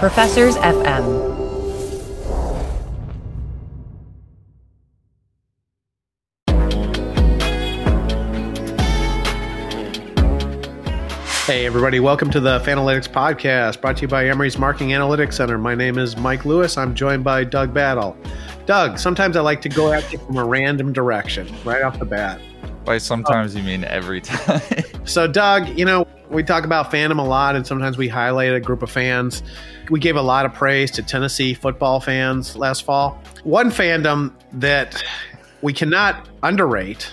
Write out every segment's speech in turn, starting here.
Professors FM. Hey, everybody, welcome to the Fanalytics Podcast, brought to you by Emory's Marketing Analytics Center. My name is Mike Lewis. I'm joined by Doug Battle. Doug, sometimes I like to go at you from a random direction right off the bat. By sometimes you mean every time. so, Doug, you know, we talk about fandom a lot, and sometimes we highlight a group of fans. We gave a lot of praise to Tennessee football fans last fall. One fandom that we cannot underrate,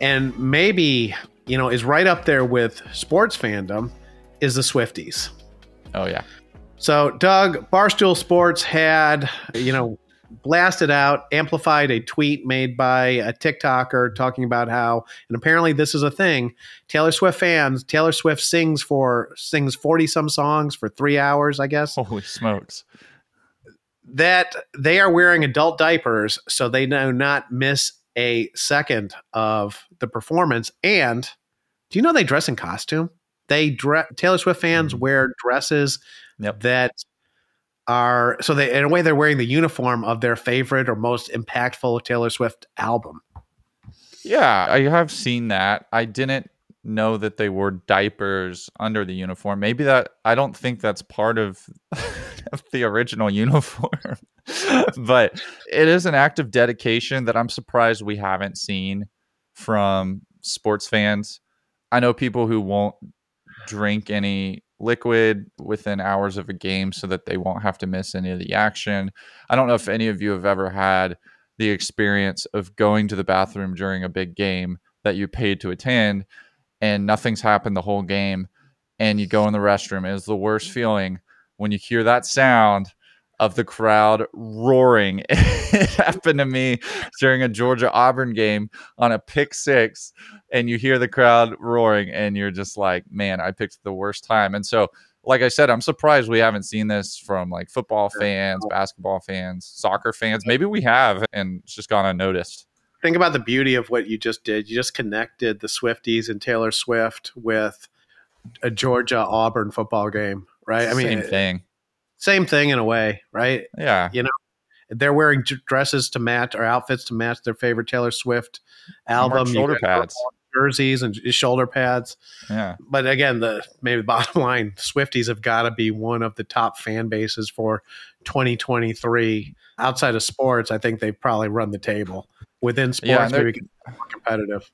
and maybe you know, is right up there with sports fandom is the Swifties. Oh yeah. So Doug Barstool Sports had, you know, blasted out, amplified a tweet made by a TikToker talking about how, and apparently this is a thing. Taylor Swift fans, Taylor Swift sings for sings forty some songs for three hours, I guess. Holy smokes! That they are wearing adult diapers, so they do not miss a second of the performance. And do you know they dress in costume? They dress Taylor Swift fans mm-hmm. wear dresses yep. that are so they in a way they're wearing the uniform of their favorite or most impactful Taylor Swift album. Yeah, I have seen that. I didn't know that they wore diapers under the uniform. Maybe that I don't think that's part of, the original uniform. but it is an act of dedication that I'm surprised we haven't seen from sports fans. I know people who won't drink any liquid within hours of a game so that they won't have to miss any of the action. I don't know if any of you have ever had the experience of going to the bathroom during a big game that you paid to attend and nothing's happened the whole game and you go in the restroom. It is the worst feeling when you hear that sound of the crowd roaring. it happened to me during a Georgia Auburn game on a pick six, and you hear the crowd roaring, and you're just like, man, I picked the worst time. And so, like I said, I'm surprised we haven't seen this from like football fans, oh. basketball fans, soccer fans. Maybe we have, and it's just gone unnoticed. Think about the beauty of what you just did. You just connected the Swifties and Taylor Swift with a Georgia Auburn football game, right? I mean, same thing same thing in a way, right? Yeah. You know, they're wearing dresses to match or outfits to match their favorite Taylor Swift album. Shoulder pads. Jerseys and shoulder pads. Yeah. But again, the maybe bottom line, Swifties have got to be one of the top fan bases for 2023. Outside of sports, I think they probably run the table. Within sports, yeah, maybe more competitive.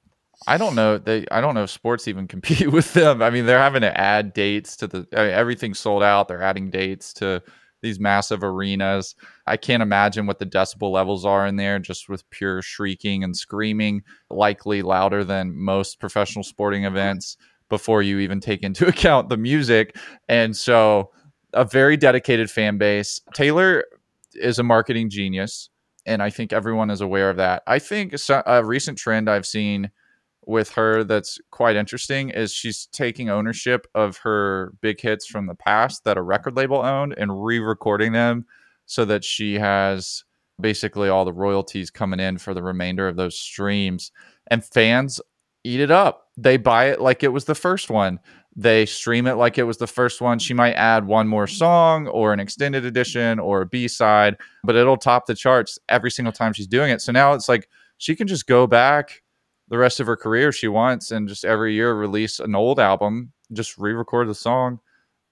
I don't know. They I don't know if sports even compete with them. I mean, they're having to add dates to the I mean, everything's sold out. They're adding dates to these massive arenas. I can't imagine what the decibel levels are in there just with pure shrieking and screaming, likely louder than most professional sporting events before you even take into account the music. And so a very dedicated fan base. Taylor is a marketing genius and I think everyone is aware of that. I think a recent trend I've seen with her that's quite interesting is she's taking ownership of her big hits from the past that a record label owned and re-recording them so that she has basically all the royalties coming in for the remainder of those streams. And fans eat it up. They buy it like it was the first one. They stream it like it was the first one. She might add one more song or an extended edition or a b-side but it'll top the charts every single time she's doing it. So now it's like she can just go back the rest of her career she wants and just every year release an old album, just re record the song.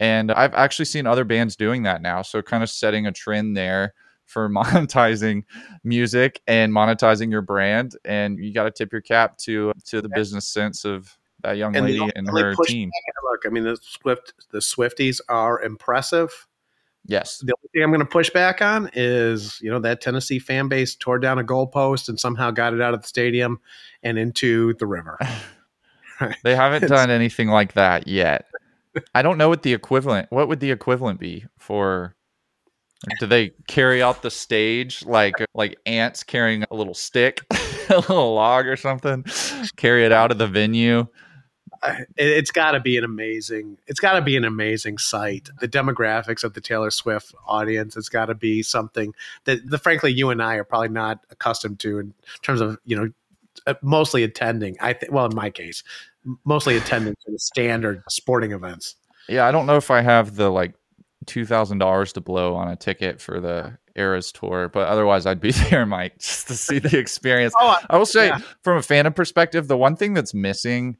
And I've actually seen other bands doing that now. So kind of setting a trend there for monetizing music and monetizing your brand. And you got to tip your cap to to the business sense of that young and lady and her team. Look, I mean, the Swift the Swifties are impressive. Yes. The only thing I'm going to push back on is, you know, that Tennessee fan base tore down a goalpost and somehow got it out of the stadium and into the river. they haven't done anything like that yet. I don't know what the equivalent. What would the equivalent be for? Do they carry out the stage like like ants carrying a little stick, a little log or something? Carry it out of the venue it's got to be an amazing it's got to be an amazing sight the demographics of the taylor swift audience it's got to be something that the frankly you and i are probably not accustomed to in terms of you know uh, mostly attending i think well in my case mostly attending to the standard sporting events yeah i don't know if i have the like two thousand dollars to blow on a ticket for the Eras tour, but otherwise I'd be there, Mike, just to see the experience. oh, I will say, yeah. from a fandom perspective, the one thing that's missing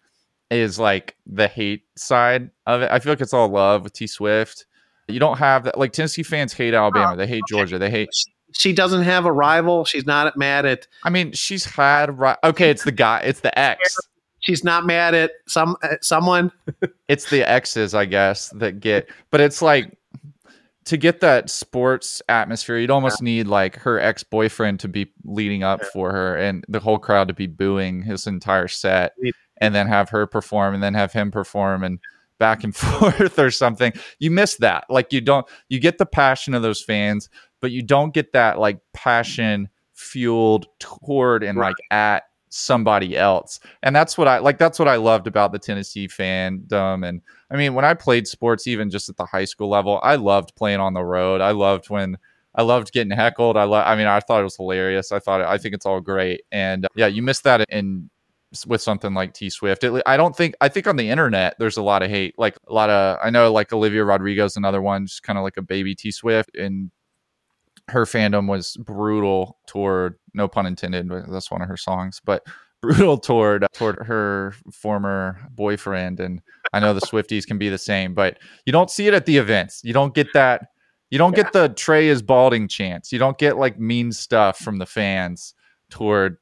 is like the hate side of it. I feel like it's all love with T Swift. You don't have that. Like Tennessee fans hate oh, Alabama, oh, they hate Georgia, they hate. She doesn't have a rival. She's not mad at. I mean, she's had. Okay, it's the guy. It's the ex. She's not mad at some at someone. it's the exes, I guess, that get. But it's like to get that sports atmosphere, you'd almost need like her ex boyfriend to be leading up for her and the whole crowd to be booing his entire set and then have her perform and then have him perform and back and forth or something. You miss that. Like you don't, you get the passion of those fans, but you don't get that like passion fueled toward and like at somebody else. And that's what I like that's what I loved about the Tennessee fandom and I mean when I played sports even just at the high school level, I loved playing on the road. I loved when I loved getting heckled. I love I mean I thought it was hilarious. I thought I think it's all great. And uh, yeah, you missed that in with something like T Swift. I don't think I think on the internet there's a lot of hate. Like a lot of I know like Olivia Rodrigo is another one, just kind of like a baby T Swift and her fandom was brutal toward no pun intended but that's one of her songs but brutal toward toward her former boyfriend and i know the swifties can be the same but you don't see it at the events you don't get that you don't yeah. get the trey is balding chance you don't get like mean stuff from the fans toward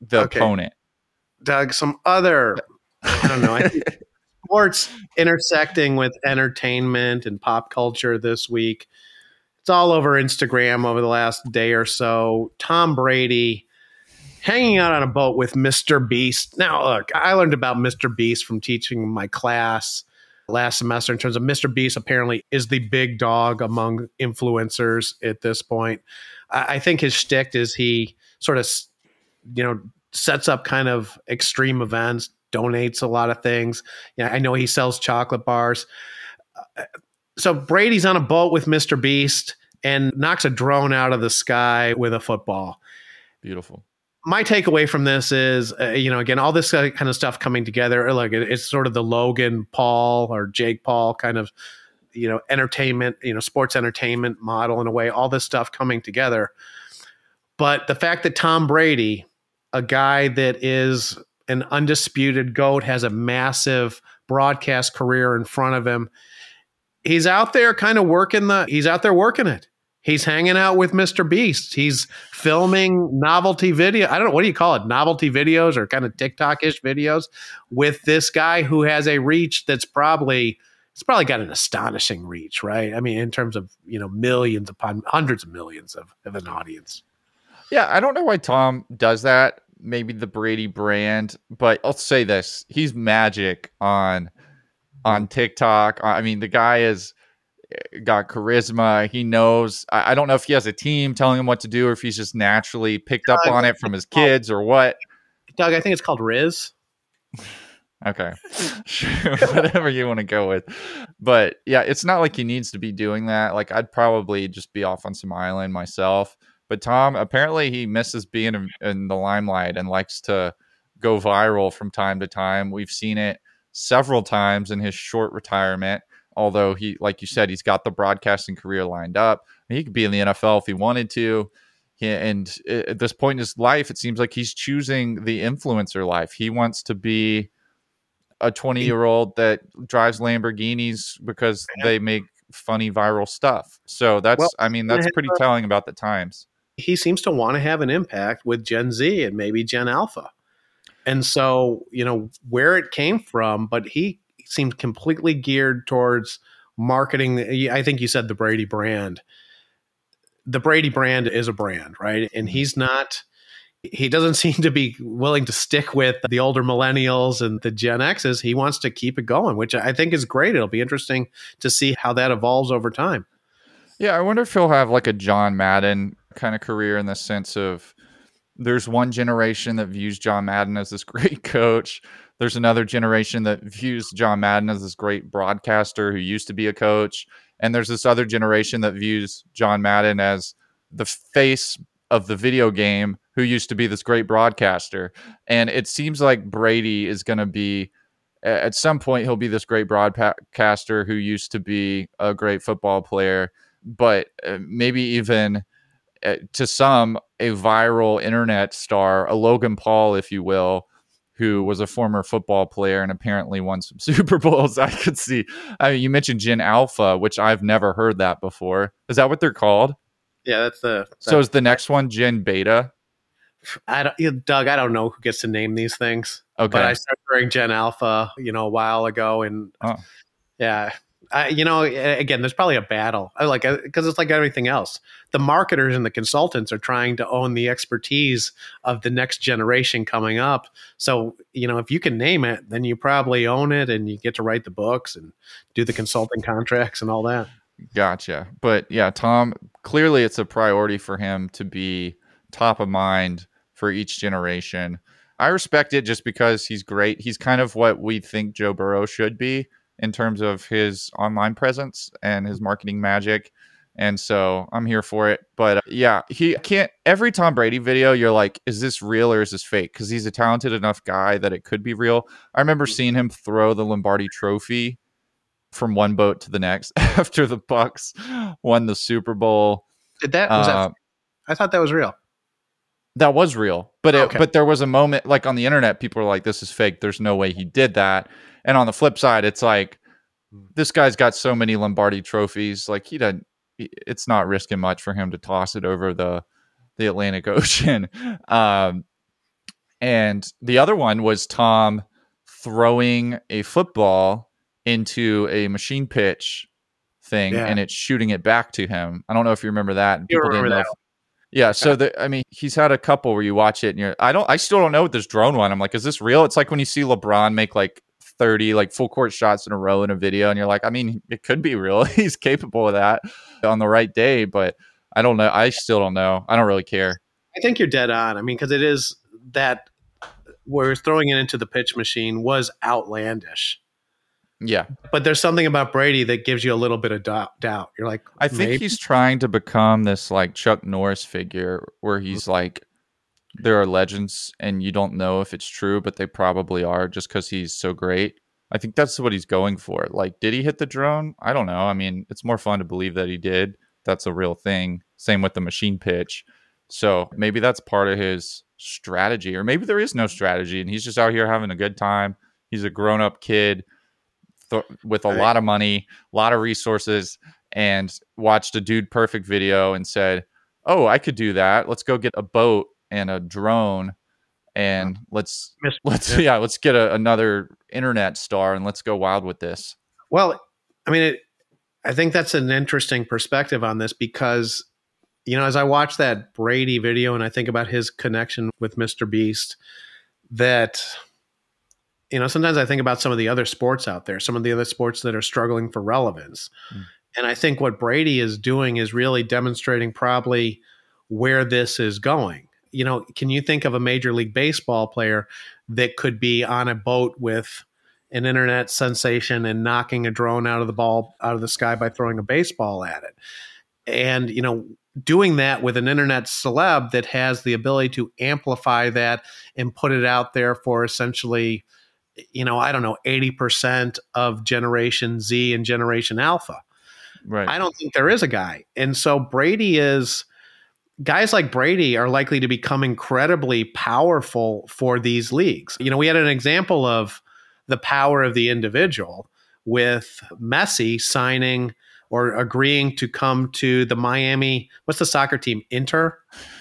the okay. opponent doug some other i don't know I think sports intersecting with entertainment and pop culture this week it's all over Instagram over the last day or so. Tom Brady hanging out on a boat with Mr. Beast. Now, look, I learned about Mr. Beast from teaching my class last semester in terms of Mr. Beast apparently is the big dog among influencers at this point. I, I think his shtick is he sort of, you know, sets up kind of extreme events, donates a lot of things. Yeah, I know he sells chocolate bars. Uh, so Brady's on a boat with Mr. Beast and knocks a drone out of the sky with a football. Beautiful. My takeaway from this is, uh, you know, again, all this kind of stuff coming together. Like it's sort of the Logan Paul or Jake Paul kind of, you know, entertainment, you know, sports entertainment model in a way. All this stuff coming together, but the fact that Tom Brady, a guy that is an undisputed goat, has a massive broadcast career in front of him he's out there kind of working the he's out there working it. He's hanging out with Mr. Beast. He's filming novelty video. I don't know what do you call it, novelty videos or kind of TikTok-ish videos with this guy who has a reach that's probably it's probably got an astonishing reach, right? I mean, in terms of you know millions upon hundreds of millions of, of an audience. Yeah, I don't know why Tom does that. Maybe the Brady brand, but I'll say this: he's magic on on TikTok. I mean, the guy is eh, got charisma. He knows. I, I, don't know if he has a team telling him what to do, or if he's just naturally picked up on it from his kids, or what. Doug, I think it's called Riz. okay, whatever you want to go with. But yeah, it's not like he needs to be doing that. Like I'd probably just be off on some island myself. But Tom, apparently, he misses being in, in the limelight and likes to go viral from time to time. We've seen it several times in his short retirement. Although he, like you said, he's got the broadcasting career lined up. He could be in the NFL if he wanted to. He, and at this point in his life, it seems like he's choosing the influencer life. He wants to be a 20 year old that drives Lamborghinis because they make funny viral stuff. So that's, well, I mean, that's pretty uh, telling about the times. He seems to want to have an impact with Gen Z and maybe Gen Alpha. And so, you know, where it came from, but he seemed completely geared towards marketing. I think you said the Brady brand. The Brady brand is a brand, right? And mm-hmm. he's not, he doesn't seem to be willing to stick with the older millennials and the Gen X's. He wants to keep it going, which I think is great. It'll be interesting to see how that evolves over time. Yeah, I wonder if he'll have like a John Madden kind of career in the sense of there's one generation that views John Madden as this great coach. There's another generation that views John Madden as this great broadcaster who used to be a coach. And there's this other generation that views John Madden as the face of the video game who used to be this great broadcaster. And it seems like Brady is going to be at some point he'll be this great broadcaster who used to be a great football player, but uh, maybe even uh, to some a viral internet star, a Logan Paul, if you will, who was a former football player and apparently won some Super Bowls. I could see. I mean, you mentioned Gen Alpha, which I've never heard that before. Is that what they're called? Yeah, that's the. That's, so is the next one Gen Beta? I don't, Doug. I don't know who gets to name these things. Okay, but I started wearing Gen Alpha, you know, a while ago, and oh. yeah, You know, again, there's probably a battle. I like uh, because it's like everything else. The marketers and the consultants are trying to own the expertise of the next generation coming up. So, you know, if you can name it, then you probably own it, and you get to write the books and do the consulting contracts and all that. Gotcha. But yeah, Tom, clearly it's a priority for him to be top of mind for each generation. I respect it just because he's great. He's kind of what we think Joe Burrow should be in terms of his online presence and his marketing magic. And so I'm here for it. But uh, yeah, he can't. Every Tom Brady video, you're like, is this real or is this fake? Because he's a talented enough guy that it could be real. I remember mm-hmm. seeing him throw the Lombardi trophy from one boat to the next after the Bucs won the Super Bowl. Did that, was uh, that I thought that was real. That was real. But it, okay. but there was a moment like on the internet, people were like, this is fake. There's no way he did that. And on the flip side, it's like this guy's got so many Lombardi trophies. Like he doesn't. It's not risking much for him to toss it over the the Atlantic Ocean. Um, and the other one was Tom throwing a football into a machine pitch thing yeah. and it's shooting it back to him. I don't know if you remember that. You remember that. If, yeah, so the I mean, he's had a couple where you watch it and you're I don't I still don't know what this drone one. I'm like, is this real? It's like when you see LeBron make like 30 like full court shots in a row in a video and you're like, I mean, it could be real. He's capable of that on the right day, but I don't know. I still don't know. I don't really care. I think you're dead on. I mean, because it is that where throwing it into the pitch machine was outlandish. Yeah. But there's something about Brady that gives you a little bit of doubt. You're like, I think maybe? he's trying to become this like Chuck Norris figure where he's like, there are legends and you don't know if it's true, but they probably are just because he's so great. I think that's what he's going for. Like, did he hit the drone? I don't know. I mean, it's more fun to believe that he did. That's a real thing. Same with the machine pitch. So maybe that's part of his strategy, or maybe there is no strategy and he's just out here having a good time. He's a grown up kid th- with a right. lot of money, a lot of resources, and watched a Dude Perfect video and said, Oh, I could do that. Let's go get a boat and a drone and let's let's yeah. let's get a, another internet star and let's go wild with this. Well i mean it, i think that's an interesting perspective on this because you know as i watch that brady video and i think about his connection with mr beast that you know sometimes i think about some of the other sports out there some of the other sports that are struggling for relevance. Mm. and i think what brady is doing is really demonstrating probably where this is going you know, can you think of a major league baseball player that could be on a boat with an internet sensation and knocking a drone out of the ball out of the sky by throwing a baseball at it? And, you know, doing that with an internet celeb that has the ability to amplify that and put it out there for essentially, you know, I don't know, 80% of Generation Z and Generation Alpha. Right. I don't think there is a guy. And so Brady is guys like Brady are likely to become incredibly powerful for these leagues. You know, we had an example of the power of the individual with Messi signing or agreeing to come to the Miami, what's the soccer team? Inter?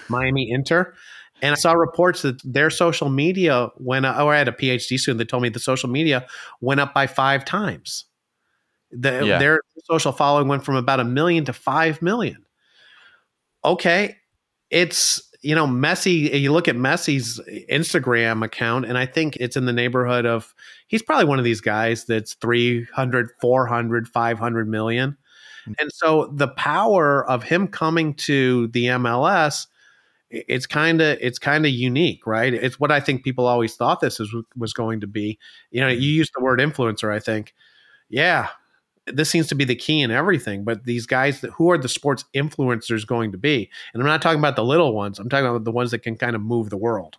Miami Inter. And I saw reports that their social media went up, or I had a PhD student that told me the social media went up by five times. The, yeah. Their social following went from about a million to five million. Okay, it's you know Messi. You look at Messi's Instagram account, and I think it's in the neighborhood of he's probably one of these guys that's 300, 400, 500 million. Mm-hmm. And so the power of him coming to the MLS, it's kind of it's kind of unique, right? It's what I think people always thought this is, was going to be. You know, you used the word influencer. I think, yeah, this seems to be the key in everything. But these guys, that, who are the sports influencers going to be? And I'm not talking about the little ones. I'm talking about the ones that can kind of move the world.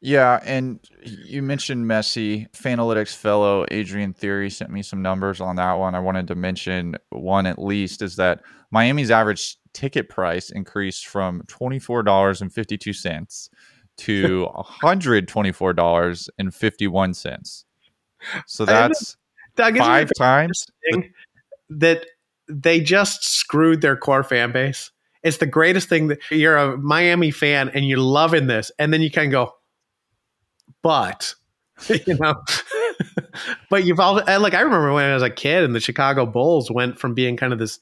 Yeah, and you mentioned Messi. Fanalytics fellow Adrian Theory sent me some numbers on that one. I wanted to mention one at least is that Miami's average ticket price increased from $24.52 to $124.51. So that's five times that they just screwed their core fan base. It's the greatest thing that you're a Miami fan and you're loving this, and then you kind of go, but you know, but you've all like I remember when I was a kid and the Chicago Bulls went from being kind of this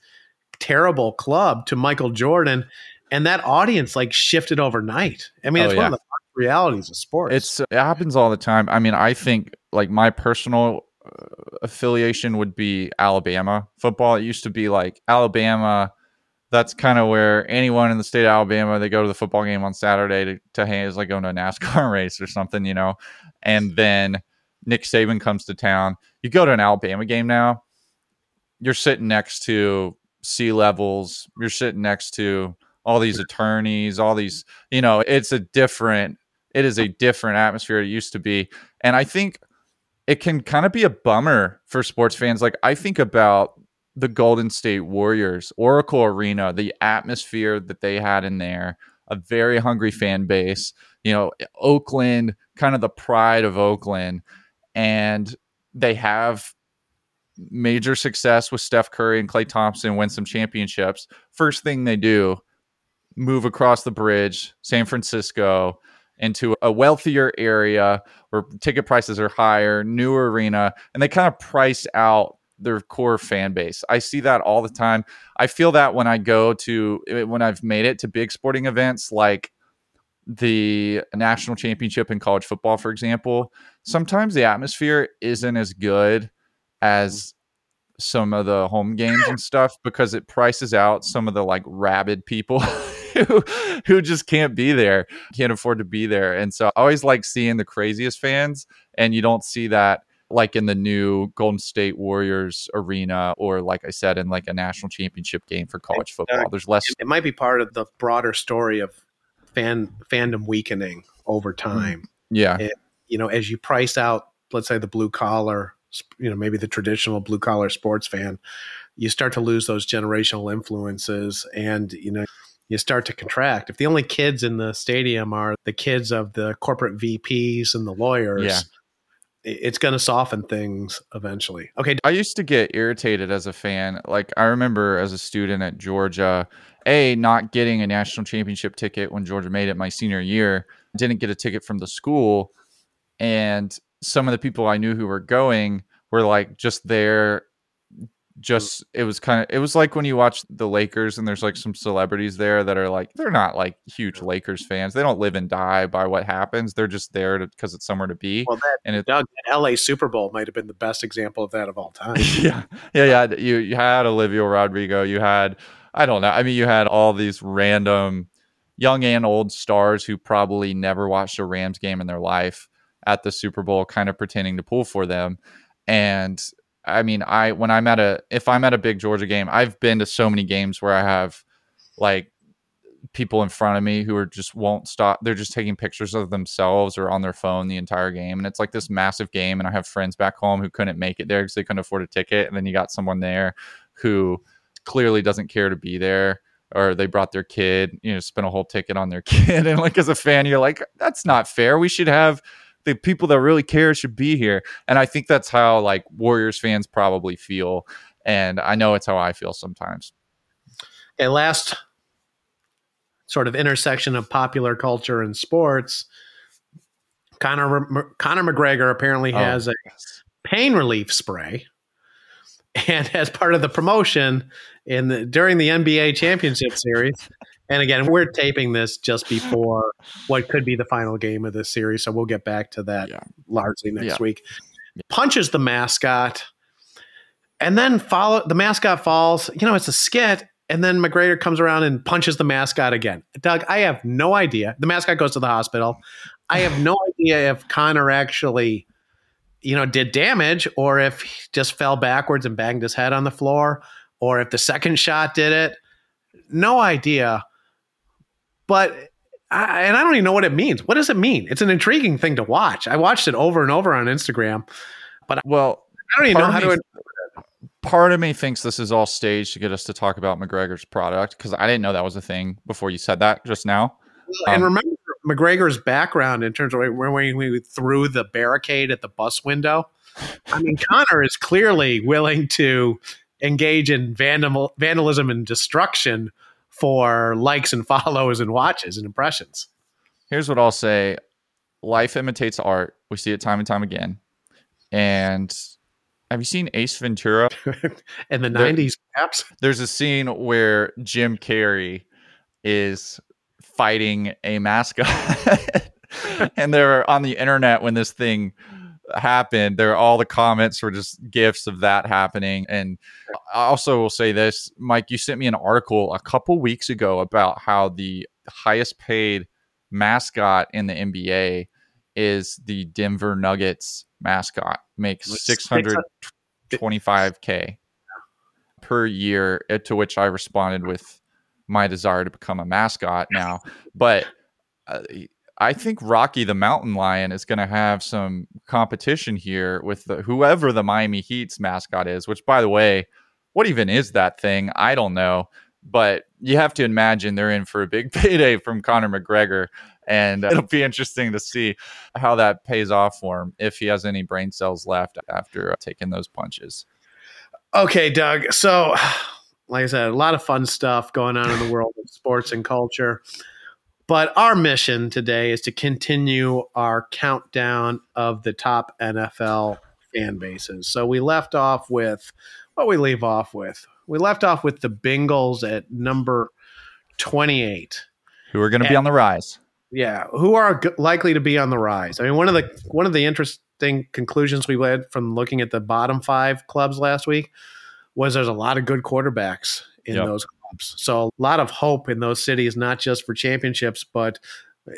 terrible club to Michael Jordan, and that audience like shifted overnight. I mean, oh, it's yeah. one of the realities of sports. It's it happens all the time. I mean, I think like my personal affiliation would be Alabama football. It used to be like Alabama that's kind of where anyone in the state of Alabama they go to the football game on Saturday to, to hang is like going to a NASCAR race or something, you know. And then Nick Saban comes to town. You go to an Alabama game now, you're sitting next to C-levels. You're sitting next to all these attorneys, all these, you know, it's a different, it is a different atmosphere it used to be. And I think it can kind of be a bummer for sports fans. Like I think about the Golden State Warriors, Oracle Arena, the atmosphere that they had in there, a very hungry mm. fan base, you know, eh, Oakland, kind of the pride of Oakland. And they have major success with Steph Curry and Klay Thompson, win some championships. First thing they do, move across the bridge, San Francisco, into a wealthier area where ticket prices are higher, new arena, and they kind of price out their core fan base. I see that all the time. I feel that when I go to eh, when I've made it to big sporting events like the national championship in college football, for example, sometimes the atmosphere isn't as good as some of the home games and stuff because it prices out some of the like rabid people who who just can't be there, can't afford to be there. And so I always like seeing the craziest fans and you don't see that like in the new Golden State Warriors arena, or like I said, in like a national championship game for college football. There's less. It might be part of the broader story of fan fandom weakening over mm, time. Yeah, you know, as you price out, let's say the blue collar, you know, maybe the traditional blue collar sports fan, you start to lose those generational influences, and you know you start to contract. If the only kids in the stadium are the kids of the corporate VPs and the lawyers, yeah it's going to soften things eventually. Okay. I used to get irritated as a fan. Like I remember as a student at Georgia, a not getting a national championship ticket when Georgia made it my senior year. Didn't get a ticket from the school, and some of the people I knew who were going were like just there just it was kind of it was like when you watch the Lakers and there's like some celebrities there that are like they're not like huge Lakers fans. They don't live and die by what happens. They're just there because it's somewhere to be. Well, that, and it, Doug, that LA Super Bowl might have been the best example of that of all time. yeah, yeah, yeah. You you had Olivia Rodrigo. You had I don't know. I mean, you had all these random young and old stars who probably never watched a Rams game in their life at the Super Bowl, kind of pretending to pull for them. And I mean, I when I'm at a if I'm at a big Georgia game, I've been to so many games where I have like people in front of me who are just won't stop. They're just taking pictures of themselves or on their phone the entire game, and it's like this massive game. And I have friends back home who couldn't make it there because they couldn't afford a ticket, and then you got someone there who clearly doesn't care to be there or they brought their kid, you know, spent a whole ticket on their kid. And like as a fan, you're like, that's not fair. We should have the people that really care should be here. And I think that's how like Warriors fans probably feel. And I know it's how I feel sometimes. Okay, last sort of intersection of popular culture and sports. Conor Conor McGregor apparently oh, has a pain relief spray, and as part of the promotion in the, during the NBA championship series, and again, we're taping this just before what could be the final game of this series, so we'll get back to that yeah. largely next yeah. week. Punches the mascot, and then follow the mascot falls. You know, it's a skit, and then McGregor comes around and punches the mascot again. Doug, I have no idea. The mascot goes to the hospital. I have no idea if Conor actually, you know, did damage or if he just fell backwards and banged his head on the floor, or if the second shot did it. No idea. But I, and I don't even know what it means. What does it mean? It's an intriguing thing to watch. I watched it over and over on Instagram, but well, I don't even know how to. Part of me thinks this is all staged to get us to talk about McGregor's product because I didn't know that was a thing before you said that just now. And um, remember McGregor's background in terms of when we threw the barricade at the bus window. I mean, Conor is clearly willing to engage in vandal- vandalism and destruction for likes and follows and watches and impressions. Here's what I'll say life imitates art. We see it time and time again. And have you seen Ace Ventura? In the there, 90s, perhaps? There's a scene where Jim Carrey is fighting a mascot. and they're on the internet when this thing happened. There all the comments were just gifs of that happening. And I also will say this, Mike, you sent me an article a couple weeks ago about how the highest paid mascot in the NBA is the Denver Nuggets mascot. Makes 625k per year eh, to which I responded with my desire to become a mascot now. But uh, I think Rocky the Mountain Lion is going to have some competition here with the, whoever the Miami Heat's mascot is, which, by the way, what even is that thing? I don't know. But you have to imagine they're in for a big payday from Conor McGregor. And it'll be interesting to see how that pays off for him if he has any brain cells left after uh, taking those punches. Okay, Doug. So, like I said, a lot of fun stuff going on in the world of sports and culture. But our mission today is to continue our countdown of the top NFL fan bases. So we left off with what we leave off with. We left off with the Bengals at number 28. Who are going to be on the rise. Yeah, who are g- likely to be on the rise. I mean, one of the one of the interesting conclusions we led from looking at the bottom 5 clubs last week was there's a lot of good quarterbacks in yep. those clubs. So a lot of hope in those cities, not just for championships, but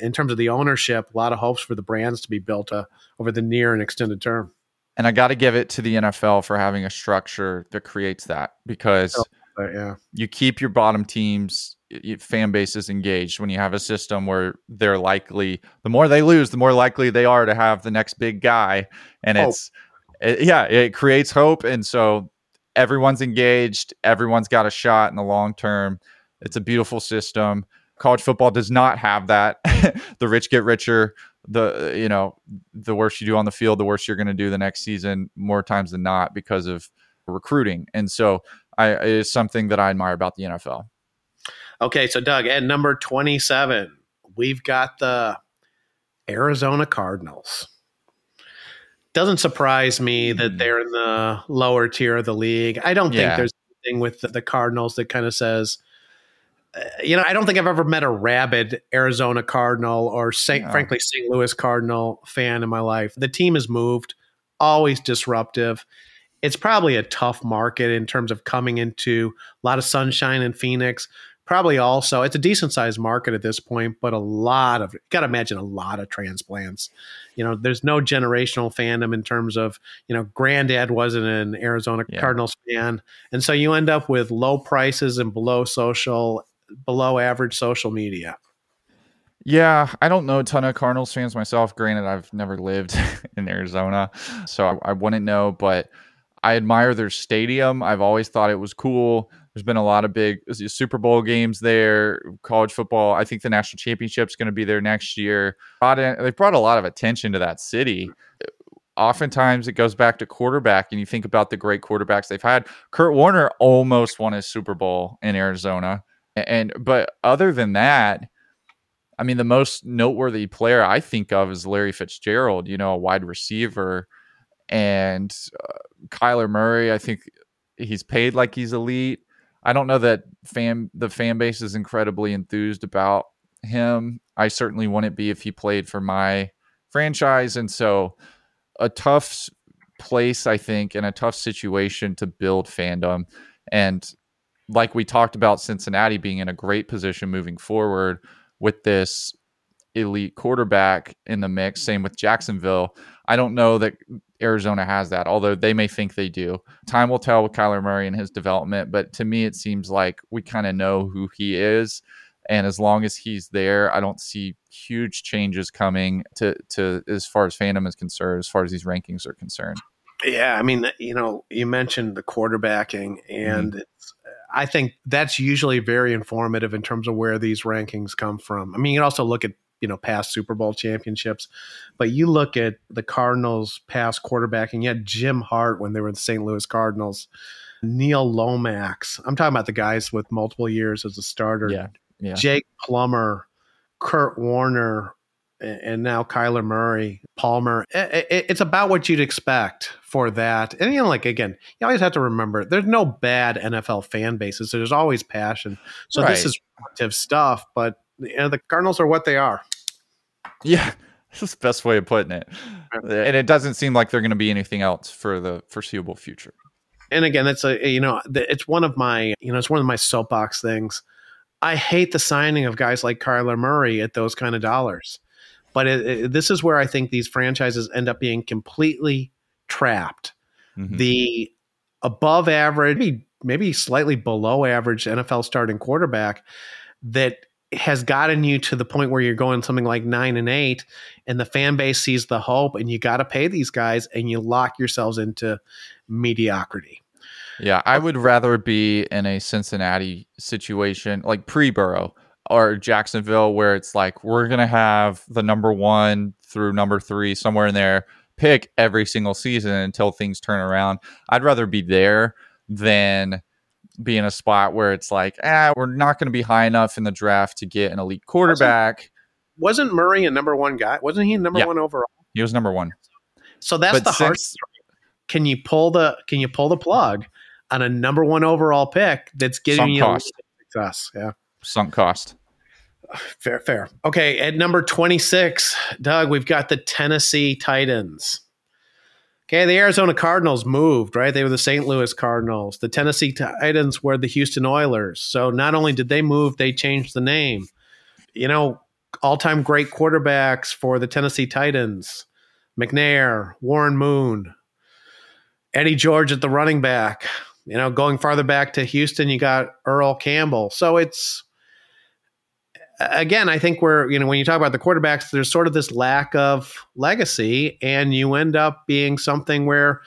in terms of the ownership, a lot of hopes for the brands to be built uh, over the near and extended term. And I got to give it to the NFL for having a structure that creates that because oh, yeah. you keep your bottom teams fan bases engaged when you have a system where they're likely the more they lose the more likely they are to have the next big guy and it's it, yeah it creates hope and so everyone's engaged, everyone's got a shot in the long term. It's a beautiful system. College football does not have that. the rich get richer. The you know the worse you do on the field, the worse you're going to do the next season more times than not because of recruiting. And so I it is something that I admire about the NFL. Okay, so Doug, at number 27, we've got the Arizona Cardinals doesn't surprise me that hmm. they're in the lower tier of the league. I don't yeah. think there's anything with the, the Cardinals that kind of says, uh, you know, I don't think I've ever met a rabid Arizona Cardinal or Saint, frankly St. Louis Cardinal fan in my life. The team has moved, always disruptive. It's probably a tough market in terms of coming into a lot of sunshine in Phoenix, probably also it's a decent sized market at this point, but a lot of got to imagine a lot of transplants. You know, there's no generational fandom in terms of you know, granddad wasn't an Arizona yeah. Cardinals fan, and so you end up with low prices and below social, below average social media. Yeah, I don't know a ton of Cardinals fans myself. Granted, I've never lived in Arizona, so I, I wouldn't know, but I admire their stadium. I've always thought it was cool. There's been a lot of big Super Bowl games there, college football. I think the national championship is going to be there next year. They've brought a lot of attention to that city. Oftentimes it goes back to quarterback, and you think about the great quarterbacks they've had. Kurt Warner almost won his Super Bowl in Arizona, and but other than that, I mean, the most noteworthy player I think of is Larry Fitzgerald. You know, a wide receiver, and uh, Kyler Murray. I think he's paid like he's elite. I don't know that fan the fan base is incredibly enthused about him. I certainly wouldn't be if he played for my franchise, and so a tough place, I think, and a tough situation to build fandom. And like we talked about, Cincinnati being in a great position moving forward with this elite quarterback in the mix. Same with Jacksonville. I don't know that Arizona has that, although they may think they do. Time will tell with Kyler Murray and his development, but to me, it seems like we kind of know who he is. And as long as he's there, I don't see huge changes coming to to as far as fandom is concerned, as far as these rankings are concerned. Yeah, I mean, you know, you mentioned the quarterbacking, and mm-hmm. I think that's usually very informative in terms of where these rankings come from. I mean, you can also look at you know past Super Bowl championships, but you look at the Cardinals' past quarterbacking. You had Jim Hart when they were the St. Louis Cardinals, Neil Lomax. I'm talking about the guys with multiple years as a starter. Yeah, yeah. Jake Plummer, Kurt Warner, and now Kyler Murray, Palmer. It's about what you'd expect for that. And you know, like again, you always have to remember there's no bad NFL fan bases. There's always passion. So right. this is relative stuff, but you know, the Cardinals are what they are. Yeah, that's the best way of putting it. And it doesn't seem like they're going to be anything else for the foreseeable future. And again, it's a you know, it's one of my you know, it's one of my soapbox things. I hate the signing of guys like Kyler Murray at those kind of dollars but it, it, this is where I think these franchises end up being completely trapped. Mm-hmm. The above average, maybe, maybe slightly below average NFL starting quarterback that has gotten you to the point where you're going something like nine and eight, and the fan base sees the hope, and you got to pay these guys, and you lock yourselves into mediocrity. Yeah, I would rather be in a Cincinnati situation like pre Burrow or Jacksonville, where it's like we're gonna have the number one through number three somewhere in there pick every single season until things turn around. I'd rather be there than be in a spot where it's like, ah, we're not going to be high enough in the draft to get an elite quarterback. Wasn't, wasn't Murray a number one guy? Wasn't he a number yeah. one overall? He was number one. So that's but the hard. Can you pull the Can you pull the plug on a number one overall pick that's giving you cost. success? Yeah sunk cost. Fair, fair. Okay, at number 26, Doug, we've got the Tennessee Titans. Okay, the Arizona Cardinals moved, right? They were the St. Louis Cardinals. The Tennessee Titans were the Houston Oilers. So not only did they move, they changed the name. You know, all time great quarterbacks for the Tennessee Titans McNair, Warren Moon, Eddie George at the running back. You know, going farther back to Houston, you got Earl Campbell. So it's again, I think we're, you know, when you talk about the quarterbacks, there's sort of this lack of legacy, and you end up being something where,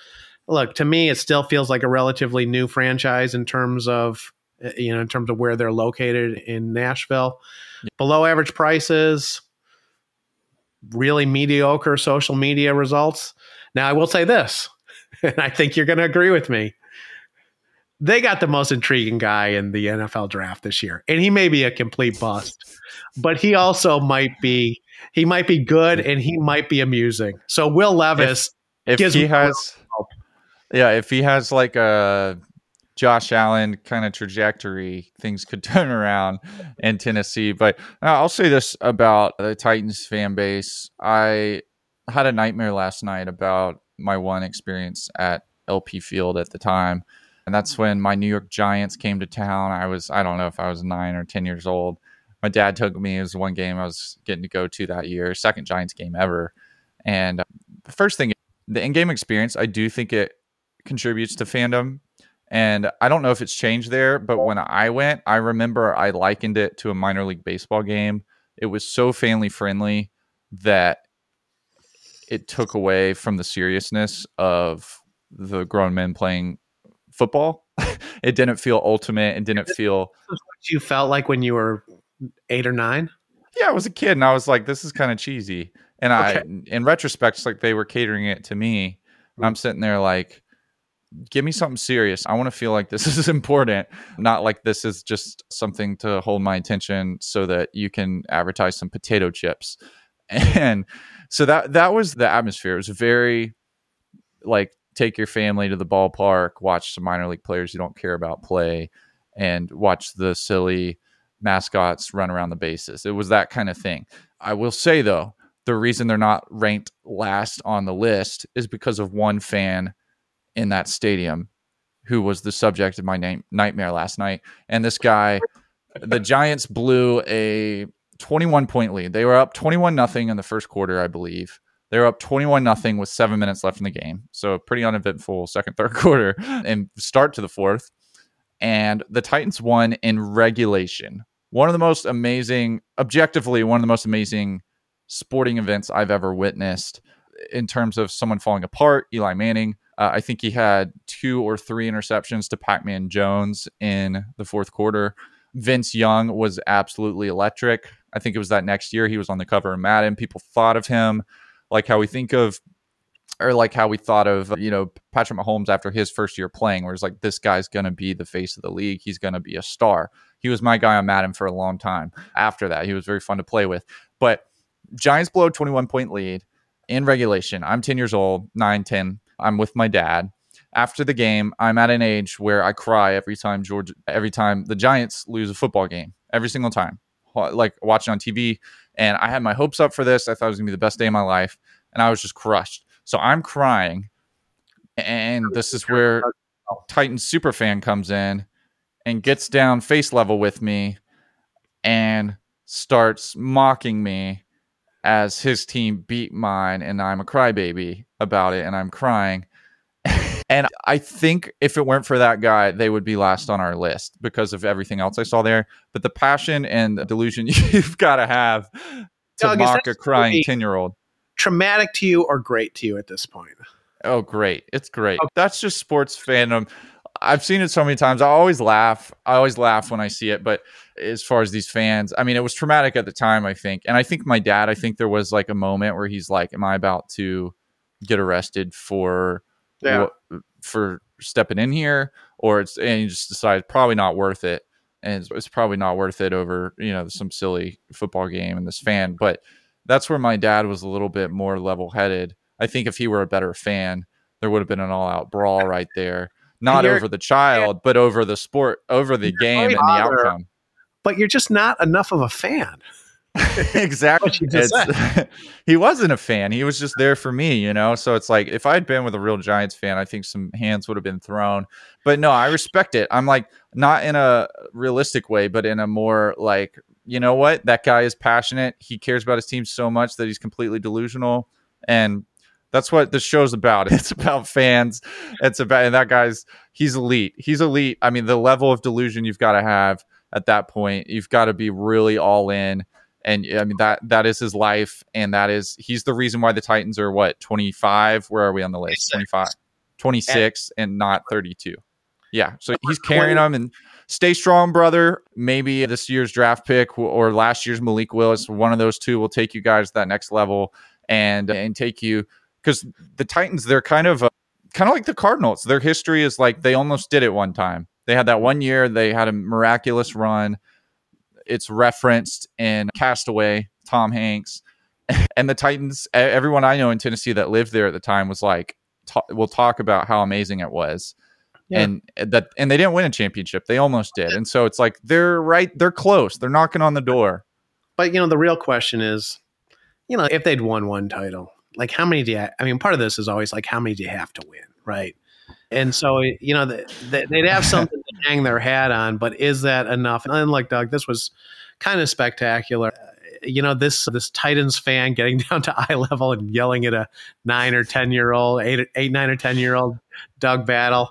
look, to me, it still feels like a relatively new franchise in terms of, eh, you know, in terms of where they're located in Nashville. Yeah. Below average prices, really mediocre social media results. Now, I will say this, and I think you're going to agree with me they got the most intriguing guy in the NFL draft this year, and he may be a complete bust, but he also might be he might be good and he might be amusing. So Will Levis, if, if he has, yeah, if he has like a Josh Allen kind of trajectory, things could turn around in Tennessee. But I'll say this about the Titans fan base: I had a nightmare last night about my one experience at LP Field at the time and that's when my New York Giants came to town. I was I don't know if I was nine or ten years old. My dad took me. It was one game I was getting to go to that year, second Giants game ever. And uh, the first thing, the in-game experience, I do think it contributes to fandom. And I don't know if it's changed there, but when I went, I remember I likened it to a minor league baseball game. It was so family friendly that it took away from the seriousness of the grown men playing football. it didn't feel ultimate. It didn't feel what you felt like when you were eight or nine. Yeah, I was a kid and I was like, this is kind of cheesy. And okay. I, in retrospect, it's like they were catering it to me. And I'm sitting there like, give me something serious. I want to feel like this is important, not like this is just something to hold my attention so that you can advertise some potato chips. And so that that was the atmosphere. It was very like take your family to the ballpark, watch some minor league players you don't care about play, and watch the silly mascots run around the bases. It was that kind of thing. I will say though, the reason they're not ranked last on the list is because of one fan in that stadium who was the subject of my name, nightmare last night. And this guy, the Giants blew a 21 point lead. They were up 21 nothing in the first quarter, I believe. They were up 21 nothing with seven minutes left in the game. So pretty uneventful second, third quarter and start to the fourth. And the Titans won in regulation. one of the most amazing, objectively, one of the most amazing sporting events I've ever witnessed in terms of someone falling apart. Eli Manning. Uh, I think he had two or three interceptions to Pac Man Jones in the fourth quarter. Vince Young was absolutely electric. I think it was that next year he was on the cover of Madden. People thought of him like how we think of, or like how we thought of, you know, Patrick Mahomes after his first year playing, where it's like, this guy's going to be the face of the league. He's going to be a star. He was my guy on Madden for a long time. After that, he was very fun to play with. But Giants blow 21 point lead in regulation. I'm 10 years old, 9, 10. I'm with my dad after the game, I'm at an age where I cry every time Georgia, every time the Giants lose a football game, every single time, like watching on TV. And I had my hopes up for this. I thought it was gonna be the best day of my life, and I was just crushed. So I'm crying, and this is where Titan super fan comes in and gets down face level with me and starts mocking me as his team beat mine, and I'm a crybaby about it, and I'm crying and I think if it weren't for that guy, they would be last on our list because of everything else I saw there. But the passion and delusion you've got to have to Doug, mock a crying 10 year old. Traumatic to you or great to you at this point? Oh, great. It's great. Okay. That's just sports fandom. I've seen it so many times. I always laugh. I always laugh when I see it. But as far as these fans, I mean, it was traumatic at the time, I think. And I think my dad, I think there was like a moment where he's like, Am I about to get arrested for yeah. for stepping in here, or it's and you just decide probably not worth it, and it's, it's probably not worth it over you know some silly football game and this fan. But that's where my dad was a little bit more level headed. I think if he were a better fan, there would have been an all out brawl right there. Not over the child, but over the sport, over the game and the outcome. But you're just not enough of a fan. exactly. he wasn't a fan. He was just there for me, you know. So it's like if I'd been with a real Giants fan, I think some hands would have been thrown. But no, I respect it. I'm like not in a realistic way, but in a more like, you know what? That guy is passionate. He cares about his team so much that he's completely delusional. And that's what this show's about. It's about fans. It's about and that guy's he's elite. He's elite. I mean, the level of delusion you've got to have at that point, you've got to be really all in and I mean that that is his life, and that is he's the reason why the Titans are what 25. Where are we on the list? 25, 26, and not 32. Yeah, so he's carrying them and stay strong, brother. Maybe this year's draft pick or last year's Malik Willis, one of those two will take you guys to that next level and and take you because the Titans they're kind of uh, kind of like the Cardinals. Their history is like they almost did it one time. They had that one year. They had a miraculous run it's referenced in Cast Away, Tom Hanks, and the Titans. Everyone I know in Tennessee that lived there at the time was like, "We'll talk about how amazing it was." Yeah. and eh, that and they didn't win a championship they almost did and so it's like they're right they're close they're knocking on the door but you know the real question is you know if they'd won one title like how many do you i mean part of this is always like how many do you have to win right and so, you know, they'd have something hang their hat on, but is that enough? And like Doug, this was kind of spectacular. Uh, you know, this this Titans fan getting down to eye level and yelling at a nine or ten year old, eight, eight, nine or ten year old Doug Battle.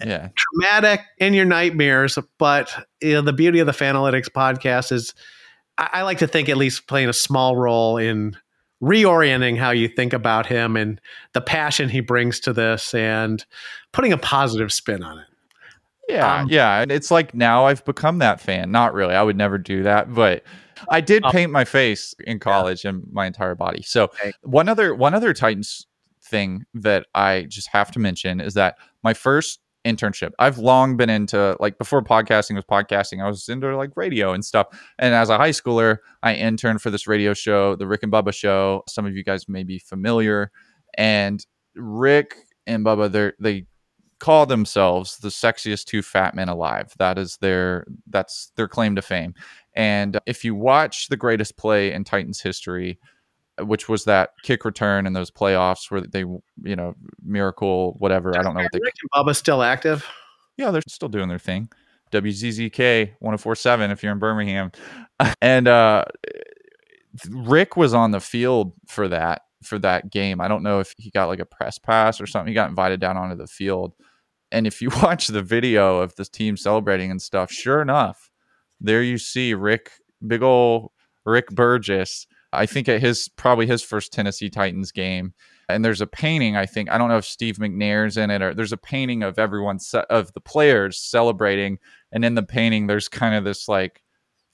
Yeah, traumatic in your nightmares. But you know, the beauty of the Fanalytics podcast is, I, I like to think at least playing a small role in reorienting how you think about him and the passion he brings to this and putting a positive spin on it. Yeah, um, yeah. And it's like now I've become that fan. Not really. I would never do that, but I did um, paint my face in college yeah. and my entire body. So okay. one other one other Titans thing that I just have to mention is that my first internship. I've long been into like before podcasting was podcasting, I was into like radio and stuff. And as a high schooler, I interned for this radio show, the Rick and Bubba show. Some of you guys may be familiar. And Rick and Bubba, they they call themselves the sexiest two fat men alive. That is their that's their claim to fame. And if you watch the greatest play in Titans history, which was that kick return in those playoffs where they, you know, miracle, whatever. I don't know what they. Rick and Bubba still active? Yeah, they're still doing their thing. WZZK 1047 if you're in Birmingham. And uh, Rick was on the field for that for that game. I don't know if he got like a press pass or something. He got invited down onto the field. And if you watch the video of this team celebrating and stuff, sure enough, there you see Rick, big old Rick Burgess. I think at his probably his first Tennessee Titans game. And there's a painting, I think. I don't know if Steve McNair's in it or there's a painting of everyone of the players celebrating. And in the painting, there's kind of this like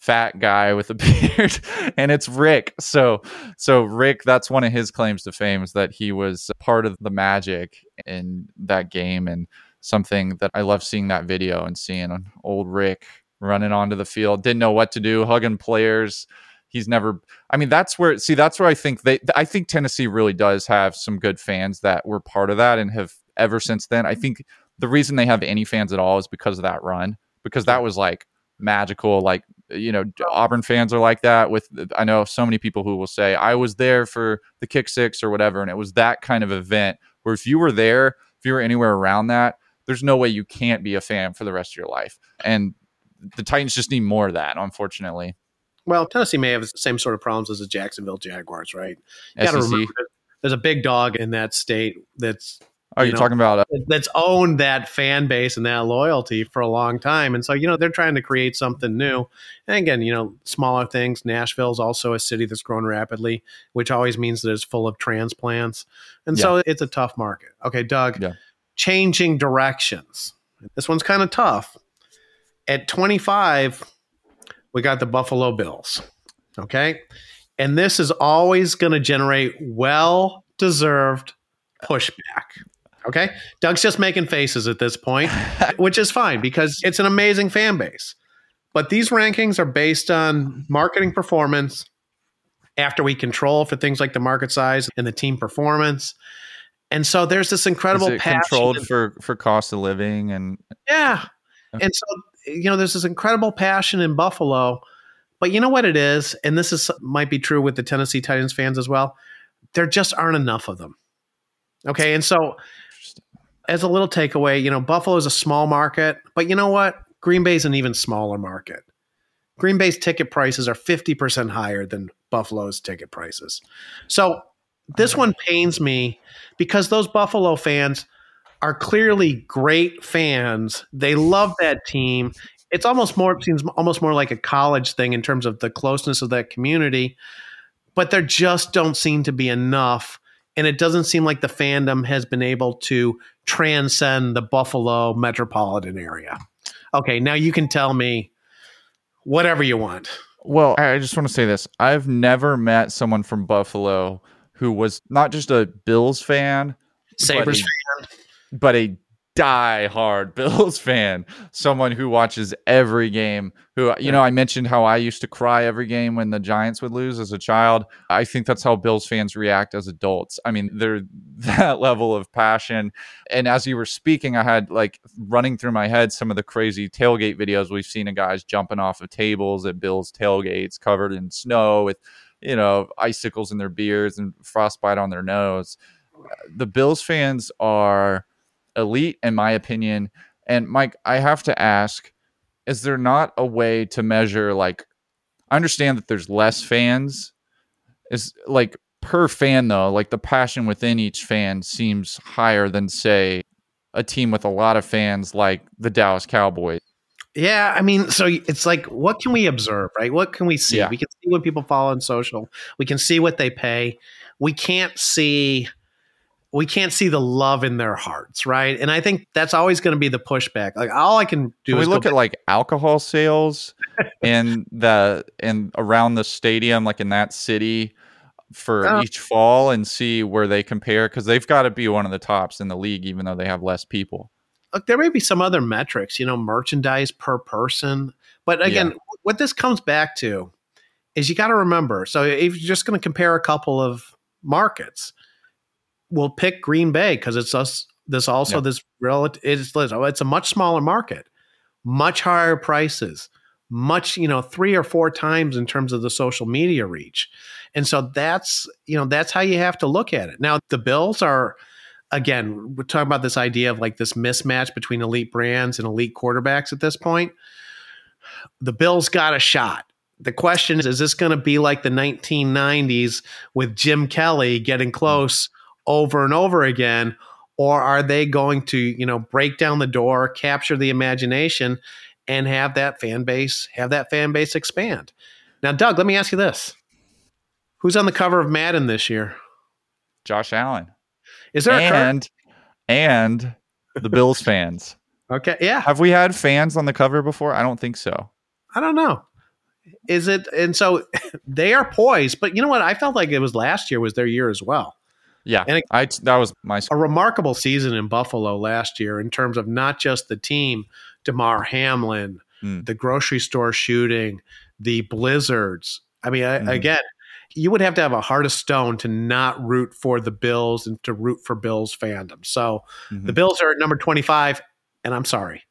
fat guy with a beard and it's Rick. So so Rick that's one of his claims to fame is that he was part of the magic in that game and something that I love seeing that video and seeing old Rick running onto the field, didn't know what to do, hugging players. He's never I mean that's where see that's where I think they I think Tennessee really does have some good fans that were part of that and have ever since then. I think the reason they have any fans at all is because of that run because that was like magical like you know oh. Auburn fans are like that with I know so many people who will say I was there for the kick six or whatever and it was that kind of event where if you were there if you were anywhere around that there's no way you can't be a fan for the rest of your life and the Titans just need more of that unfortunately Well, Tennessee may have the same sort of problems as the Jacksonville Jaguars, right? You gotta remember there's a big dog in that state that's are you you know, talking about uh, that's owned that fan base and that loyalty for a long time. And so, you know, they're trying to create something new. And again, you know, smaller things. Nashville's also a city that's grown rapidly, which always means that it's full of transplants. And so it's a tough market. Okay, Doug, Yeah. Changing directions. This one's kind of tough. At 25, we got the Buffalo Bills. Okay. And this is always going to generate well deserved pushback. Okay. Doug's just making faces at this point, which is fine because it's an amazing fan base. But these rankings are based on marketing performance after we control for things like the market size and the team performance. And so there's this incredible is controlled and- for for cost of living and yeah. And so, you know, there's this incredible passion in Buffalo. But you know what it is? And this is might be true with the Tennessee Titans fans as well. There just aren't enough of them. Okay. And so, as a little takeaway, you know, Buffalo is a small market, but you know what? Green Bay is an even smaller market. Green Bay's ticket prices are 50% higher than Buffalo's ticket prices. So, this one pains me because those Buffalo fans are clearly great fans. They love that team. It's almost more it seems almost more like a college thing in terms of the closeness of that community, but there just don't seem to be enough and it doesn't seem like the fandom has been able to transcend the Buffalo metropolitan area. Okay, now you can tell me whatever you want. Well, I I just want to say this. I've never met someone from Buffalo who was not just a Bills fan, Sabres but a, but a die-hard Bills fan. Someone who watches every game. Who you know, I mentioned how I used to cry every game when the Giants would lose as a child. I think that's how Bills fans react as adults. I mean, they're that level of passion. And as you were speaking, I had like running through my head some of the crazy tailgate videos we've seen of guys jumping off of tables at Bills tailgates covered in snow with, you know, icicles in their beards and frostbite on their nose. The Bills fans are elite, in my opinion. And Mike, I have to ask is there not a way to measure, like, I understand that there's less fans. Is like per fan, though, like the passion within each fan seems higher than, say, a team with a lot of fans like the Dallas Cowboys. Yeah, I mean, so it's like, what can we observe, right? What can we see? Yeah. We can see when people follow on social. We can see what they pay. We can't see, we can't see the love in their hearts, right? And I think that's always going to be the pushback. Like all I can do Can we look at like alcohol sales in the and around the stadium, like in that city for Oh. each fall and see where they compare? Because they've got to be one of the tops in the league, even though they have less people. Look, there may be some other metrics, you know, merchandise per person. But again, what this comes back to is you got to remember. So if you're just going to compare a couple of markets, we'll pick Green Bay because it's us. This also Yeah. this relative. It's it's a much smaller market, much higher prices, much you know three or four times in terms of the social media reach, and so that's you know that's how you have to look at it. Now the Bills are again, we're talking about this idea of like this mismatch between elite brands and elite quarterbacks at this point. The Bills got a shot. The question is, is this going to be like the 1990s with Jim Kelly getting close over and over again? Or are they going to, you know, break down the door, capture the imagination, and have that fan base have that fan base expand. Now, Doug, let me ask you this: Who's on the cover of Madden this year? Josh Allen. Is there and and the Bills fans? Okay, yeah. Have we had fans on the cover before? I don't think so. I don't know. Is it? And so they are poised, but you know what? I felt like it was last year was their year as well. Yeah, and it, I that was my a remarkable season in Buffalo last year in terms of not just the team, Damar Hamlin, mm. the grocery store shooting, the blizzards. I mean, mm. again, you would have to have a heart of stone to not root for the Bills and to root for Bills fandom. So mm-hmm. the Bills are at number 25, and I'm sorry.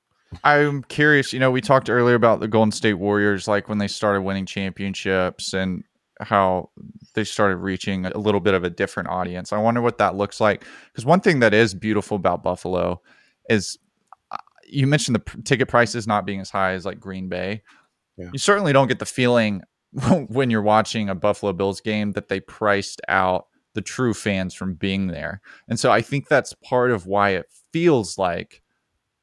I'm curious. You know, we talked earlier about the Golden State Warriors, like when they started winning championships and how they started reaching a little bit of a different audience. I wonder what that looks like. Because one thing that is beautiful about Buffalo is uh, you mentioned the ticket prices not being as high as like Green Bay. Yeah. You certainly don't get the feeling when you're watching a Buffalo Bills game that they priced out the true fans from being there. And so I think that's part of why it feels like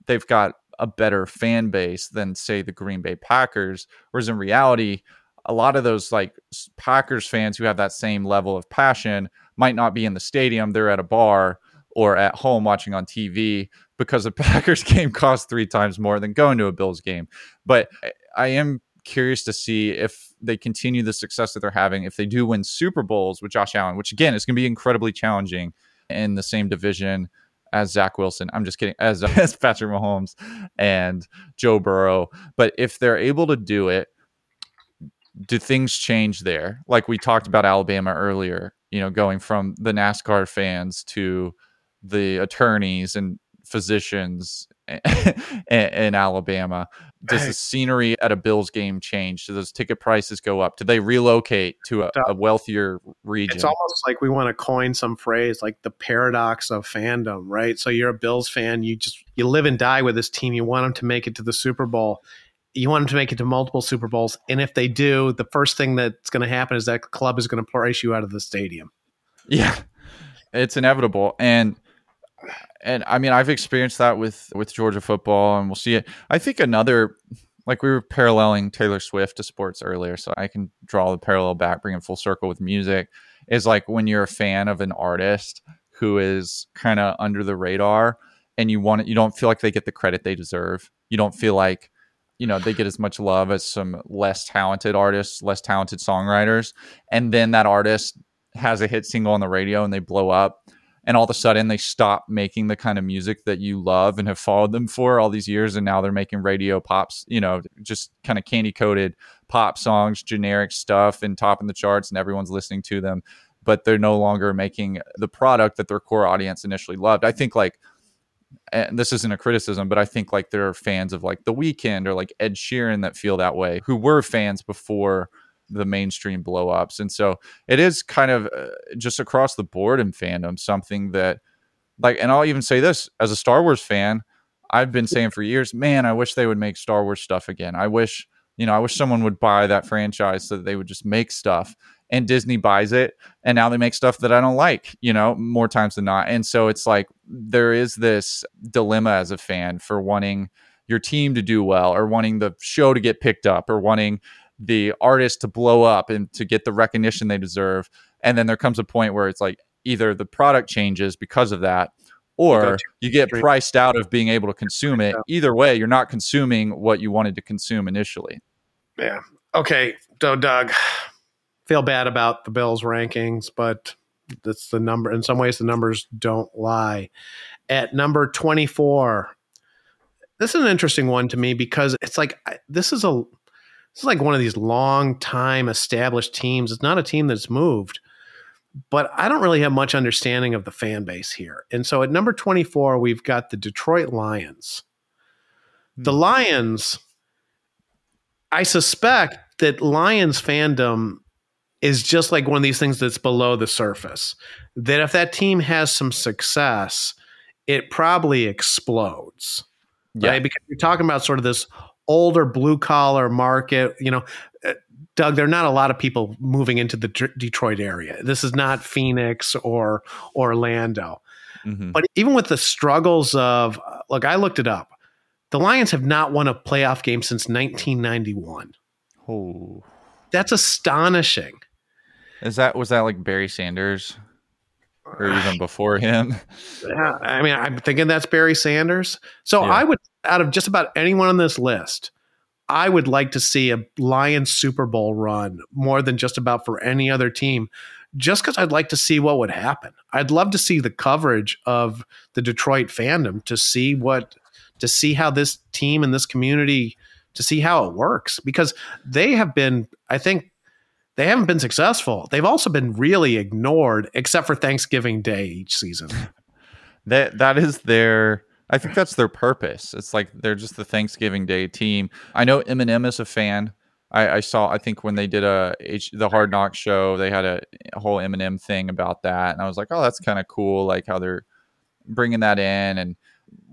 they've got a better fan base than say the Green Bay Packers whereas in reality a lot of those like Packers fans who have that same level of passion might not be in the stadium they're at a bar or at home watching on TV because a Packers game costs 3 times more than going to a Bills game but I am curious to see if they continue the success that they're having. If they do win Super Bowls with Josh Allen, which again is going to be incredibly challenging in the same division as Zach Wilson. I'm just kidding, as, as Patrick Mahomes and Joe Burrow. But if they're able to do it, do things change there? Like we talked about Alabama earlier, you know, going from the NASCAR fans to the attorneys and physicians in Alabama? Does the scenery at a Bills game change? Do those ticket prices go up? Do they relocate to a, a wealthier region? It's almost like we want to coin some phrase like the paradox of fandom, right? So you're a Bills fan, you just you live and die with this team. You want them to make it to the Super Bowl. You want them to make it to multiple Super Bowls, and if they do, the first thing that's going to happen is that club is going to price you out of the stadium. Yeah, it's inevitable, and and I mean, I've experienced that with with Georgia football, and we'll see it. I think another, like we were paralleling Taylor Swift to sports earlier, so I can draw the parallel back, bring it full circle with music. Is like when you're a fan of an artist who is kind of under the radar, and you want it, you don't feel like they get the credit they deserve. You don't feel like you know they get as much love as some less talented artists, less talented songwriters, and then that artist has a hit single on the radio and they blow up and all of a sudden they stop making the kind of music that you love and have followed them for all these years and now they're making radio pops you know just kind of candy coated pop songs generic stuff and topping the charts and everyone's listening to them but they're no longer making the product that their core audience initially loved. I think like and this isn't a criticism, but I think like there are fans of like The Weeknd or like Ed Sheeran that feel that way, who were fans before the mainstream blowups. And so it is kind of uh, just across the board in fandom something that like and I'll even say this as a Star Wars fan, I've been saying for years, man, I wish they would make Star Wars stuff again. I wish, you know, I wish someone would buy that franchise so that they would just make stuff. And Disney buys it and now they make stuff that I don't like, you know, more times than not. And so it's like there is this dilemma as a fan for wanting your team to do well or wanting the show to get picked up or wanting the artist to blow up and to get the recognition they deserve. And then there comes a point where it's like either the product changes because of that or you get priced out of being able to consume it. Either way, you're not consuming what you wanted to consume initially. Yeah. Okay. So, Doug, feel bad about the Bills rankings, but that's the number. In some ways, the numbers don't lie. At number 24, this is an interesting one to me because it's like this is a this is like one of these long time established teams. It's not a team that's moved, but I don't really have much understanding of the fan base here. And so at number 24, we've got the Detroit Lions. The hmm. Lions, I suspect that Lions fandom is just like one of these things that's below the surface. That if that team has some success, it probably explodes. Yeah. Right? Because you're talking about sort of this older blue collar market, you know, uh, Doug, there are not a lot of people moving into the D- Detroit area. This is not Phoenix or Orlando. Mm-hmm. But even with the struggles of, look, I looked it up. The Lions have not won a playoff game since 1991. Oh, That's astonishing. is that was that like Barry Sanders or even before him? Yeah, I mean, I'm thinking that's Barry Sanders. So Yeah. I would, out of just about anyone on this list, I would like to see a Lions Super Bowl run more than just about for any other team, just because I'd like to see what would happen. I'd love to see the coverage of the Detroit fandom to see what, to see how this team and this community, to see how it works because they have been, I think, they haven't been successful. They've also been really ignored, except for Thanksgiving Day each season. That that is their. I think that's their purpose. It's like they're just the Thanksgiving Day team. I know Eminem is a fan. I, I saw. I think when they did a H, the Hard Knock show, they had a, a whole Eminem thing about that, and I was like, oh, that's kind of cool. Like how they're bringing that in and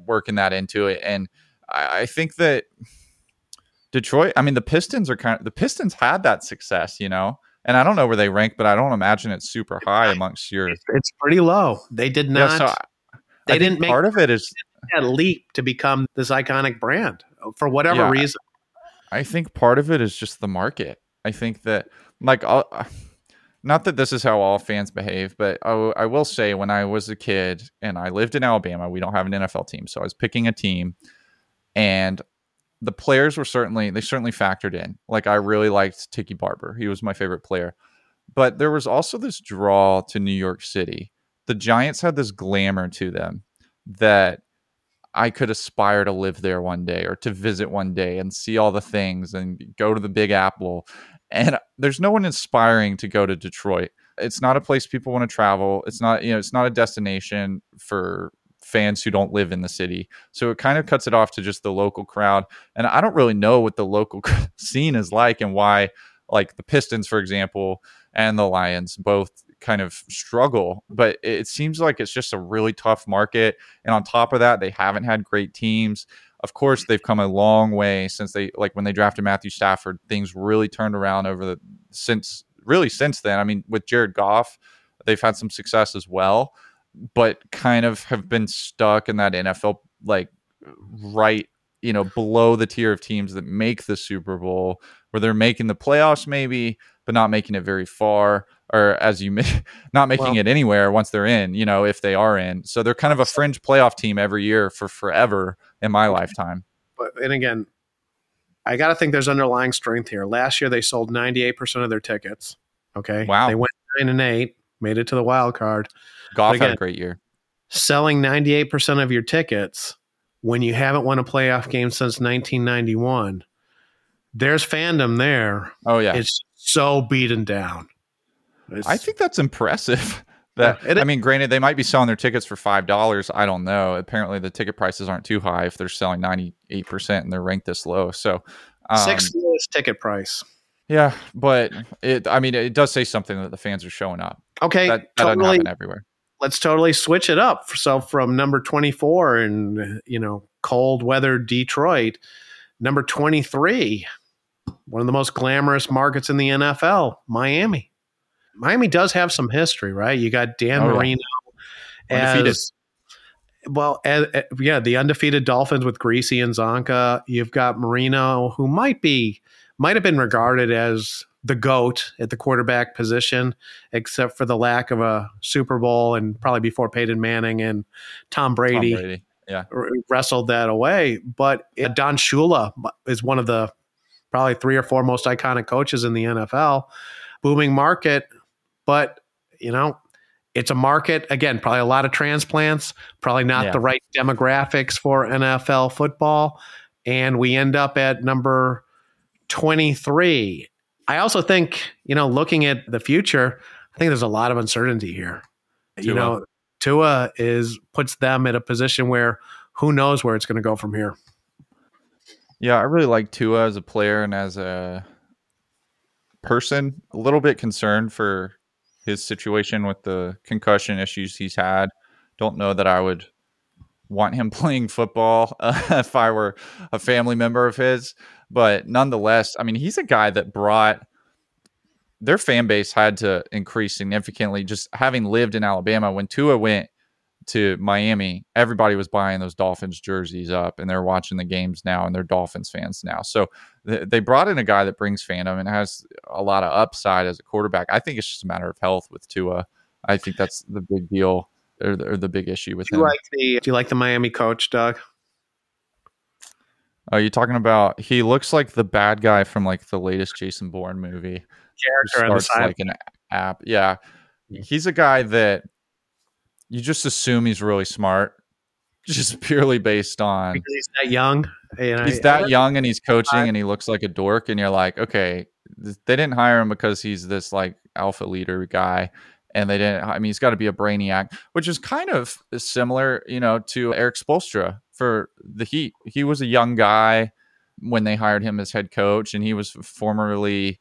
working that into it. And I, I think that Detroit. I mean, the Pistons are kind of the Pistons had that success, you know. And I don't know where they rank, but I don't imagine it's super high amongst your. It's, pretty low. They did Yeah, not. so I- they I didn't make part of it is that leap to become this iconic brand uh, for whatever Yeah. reason. I think part of it is just the market. I think that, like, I'll, uh, not that this is how all fans behave, but I, w- I will say when I was a kid and I lived in Alabama, we don't have an NFL team. So I was picking a team and the players were certainly, they certainly factored in. Like, I really liked Tiki Barber. He was my favorite player. But there was also this draw to New York City. The Giants had this glamour to them that I could aspire to live there one day or to visit one day and see all the things and go to the Big Apple. And there's no one inspiring to go to Detroit. It's not a place people want to travel. It's not, you know, it's not a destination for fans who don't live in the city. So it kind of cuts it off to just the local crowd. And I don't really know what the local scene is like and why like the Pistons for example and the Lions both kind of struggle, but it seems like it's just a really tough market and on top of that, they haven't had great teams. Of course, they've come a long way since they like when they drafted Matthew Stafford. Things really turned around over the since really since then. I mean, with Jared Goff, they've had some success as well, but kind of have been stuck in that NFL like right, you know, below the tier of teams that make the Super Bowl, where they're making the playoffs maybe, but not making it very far or as you not making Well- it anywhere once they're in, you know, if they are in. So they're kind of a fringe playoff team every year for forever in my lifetime. But and again, I got to think there's underlying strength here. Last year they sold 98% of their tickets. Okay, Wow. they went nine and eight, made it to the wild card. Goff But had a great year. Selling 98% of your tickets when you haven't won a playoff game since 1991. There's fandom there. Oh yeah. It's so beaten down. It's- I think that's impressive. That Yeah, it- I mean, granted, they might be selling their tickets for five dollars. I don't know. Apparently, the ticket prices aren't too high if they're selling ninety eight percent and they're ranked this low. So, um, sixth lowest ticket price. yeah, but it. I mean, it does say something that the fans are showing up. Okay, That, that doesn't totally. happen everywhere. let's totally switch it up. So from number 24 in, you know, cold weather Detroit, number 23, one of the most glamorous markets in the NFL, Miami. Miami does have some history, right? You got Dan Oh, yeah. Marino Undefeated. as well, as, uh, yeah, the undefeated Dolphins with Griese and Csonka. You've got Marino, who might be might have been regarded as the goat at the quarterback position, except for the lack of a Super Bowl and probably before Peyton Manning and Tom Tom Brady, Brady. Yeah. wrestled that away. But uh, Don Shula is one of the probably three or four most iconic coaches in the NFL. Booming market, but you know, it's a market again. Probably a lot of transplants. Probably not Yeah. the right demographics for NFL football, and we end up at number twenty-three. I also think you know, looking at the future, I think there's a lot of uncertainty here. You know, Tua is puts them in a position where who knows where it's going to go from here. Yeah, I really like Tua as a player and as a person. A little bit concerned for his situation with the concussion issues he's had. Don't know that I would want him playing football uh, if I were a family member of his. But nonetheless, I mean, he's a guy that brought their fan base had to increase significantly. Just having lived in Alabama when Tua went to Miami, everybody was buying those Dolphins jerseys up and they're watching the games now and they're Dolphins fans now. So th- they brought in a guy that brings fandom and has a lot of upside as a quarterback. I think it's just a matter of health with Tua. I think that's the big deal or the, or the big issue with do him. You like the, do you like the Miami coach, Doug? Are you talking about? He looks like the bad guy from like the latest Jason Bourne movie. Character on the side. like an app. Yeah, he's a guy that you just assume he's really smart, just purely based on because he's that young. And he's I- that young and he's coaching and he looks like a dork, and you're like, okay, th- they didn't hire him because he's this like alpha leader guy. And they didn't. I mean, he's got to be a brainiac, which is kind of similar, you know, to Erik Spoelstra for the Heat. He was a young guy when they hired him as head coach, and he was formerly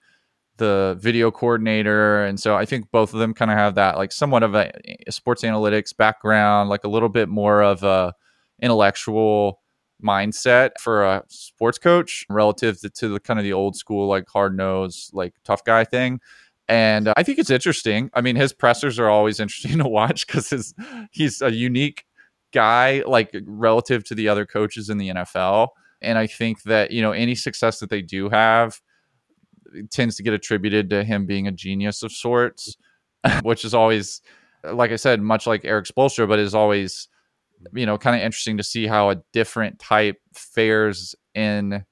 the video coordinator. And so I think both of them kind of have that like somewhat of a, a sports analytics background, like a little bit more of a intellectual mindset for a sports coach relative to, to the kind of the old school, like hard nosed, like tough guy thing. And uh, I think it's interesting. I mean, his pressers are always interesting to watch because his he's a unique guy, like relative to the other coaches in the NFL. And I think that you know any success that they do have tends to get attributed to him being a genius of sorts, which is always, like I said, much like Erik Spoelstra, but is always, you know, kind of interesting to see how a different type fares in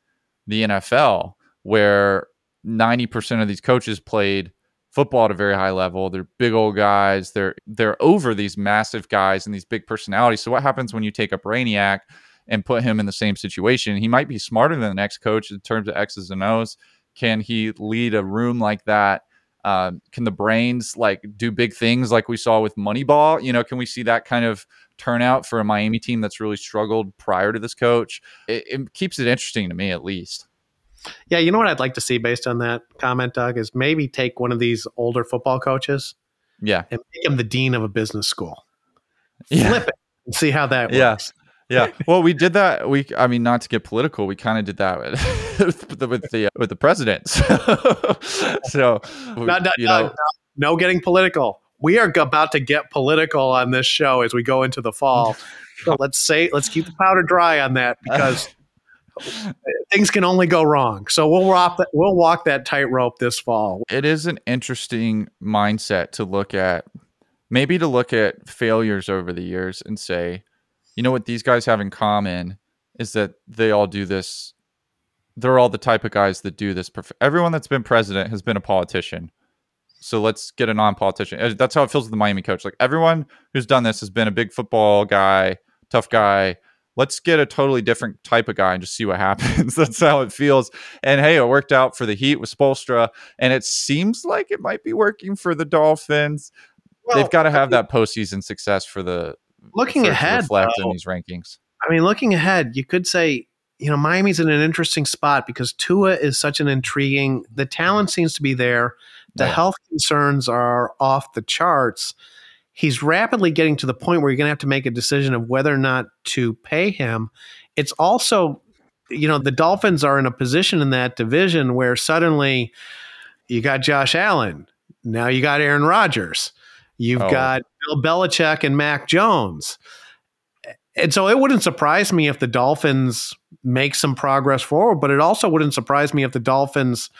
the NFL, where 90% of these coaches played football at a very high level. They're big old guys. They're they're over these massive guys and these big personalities. So what happens when you take a brainiac and put him in the same situation? He might be smarter than the next coach in terms of X's and O's. Can he lead a room like that? Um, can the brains like do big things like we saw with Moneyball? You know, can we see that kind of turnout for a Miami team that's really struggled prior to this coach? It, it keeps it interesting to me, at least. Yeah, you know what I'd like to see based on that comment, Doug, is maybe take one of these older football coaches Yeah, and make him the dean of a business school. Yeah. Flip it and see how that Yeah. works. Yeah. Well, we did that. We, I mean, not to get political, we kind of did that with, with the with the, uh, with the presidents. so, No, no, you no, know, no, no getting political. We are about to get political on this show as we go into the fall. So let's say let's keep the powder dry on that because things can only go wrong. So we'll walk that, we'll walk that tightrope this fall. it is an interesting mindset to look at. Maybe to look at failures over the years and say, you know what these guys have in common is that they all do this. They're all the type of guys that do this. prof- Everyone that's been president has been a politician. So let's get a non-politician. That's how it feels with the Miami coach. Like everyone who's done this has been a big football guy, tough guy. Let's get a totally different type of guy and just see what happens. That's how it feels. And hey, it worked out for the Heat with Spoelstra, and it seems like it might be working for the Dolphins. They've got to have that postseason success for the Looking for it to ahead, reflect in these rankings. I mean, looking ahead, you could say, you know, Miami's in an interesting spot because Tua is such an intriguing. The talent seems to be there. The Yeah. health concerns are off the charts. He's rapidly getting to the point where you're going to have to make a decision of whether or not to pay him. It's also, you know, the Dolphins are in a position in that division where suddenly you got Josh Allen. Now you got Aaron Rodgers. You've Oh. got Bill Belichick and Mac Jones. And so it wouldn't surprise me if the Dolphins make some progress forward, but it also wouldn't surprise me if the Dolphins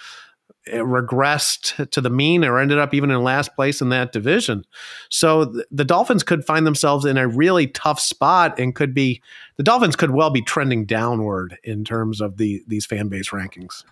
eh, regressed to the mean or ended up even in last place in that division. So th- the Dolphins could find themselves in a really tough spot and could be the Dolphins could well be trending downward in terms of the these fan base rankings.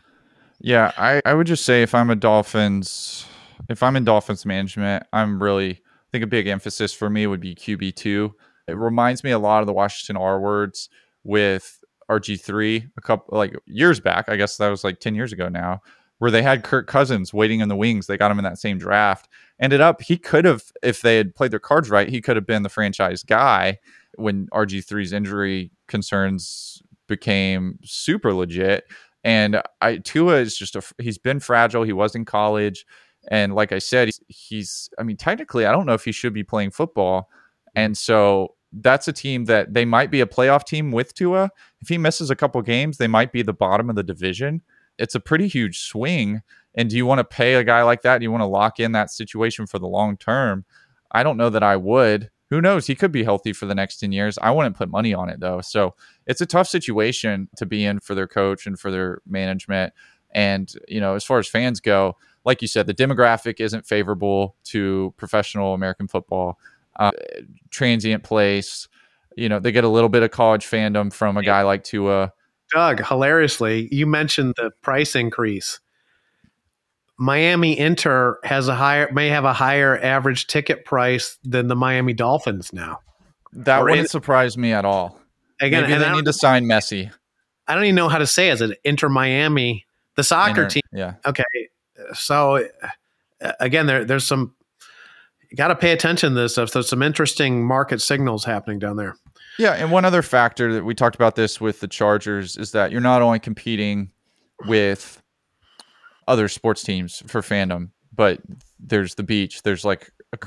Yeah, I, I would just say if I'm a Dolphins, if I'm in Dolphins management, I'm really, I think a big emphasis for me would be QB2. It reminds me a lot of the Washington R words with RG3 a couple, like years back. I guess that was like 10 years ago now, where they had Kirk Cousins waiting in the wings. They got him in that same draft. Ended up, he could have, if they had played their cards right, he could have been the franchise guy when RG3's injury concerns became super legit. And I Tua is just a he's been fragile. He was in college, and like I said, he's, I mean technically I don't know if he should be playing football, mm-hmm. and so that's a team that they might be a playoff team with Tua. If he misses a couple games, they might be the bottom of the division. It's a pretty huge swing. And do you want to pay a guy like that? Do you want to lock in that situation for the long term? I don't know that I would. who knows? He could be healthy for the next 10 years. I wouldn't put money on it though. So it's a tough situation to be in for their coach and for their management. And, you know, as far as fans go, like you said, the demographic isn't favorable to professional American football. Uh, transient place, you know, they get a little bit of college fandom from a guy like Tua. Doug, hilariously, you mentioned the price increase. Miami Inter has a higher may have a higher average ticket price than the Miami Dolphins now. That or wouldn't in, surprise me at all. Again, Maybe they need to sign Messi. I don't even know how to say it. Is it Inter Miami, the soccer Inter, team? Yeah. Okay. So uh, again, there there's some got to pay attention to this stuff. There's some interesting market signals happening down there. Yeah, and one other factor that we talked about this with the Chargers is that you're not only competing with other sports teams for fandom, but there's the beach. There's like a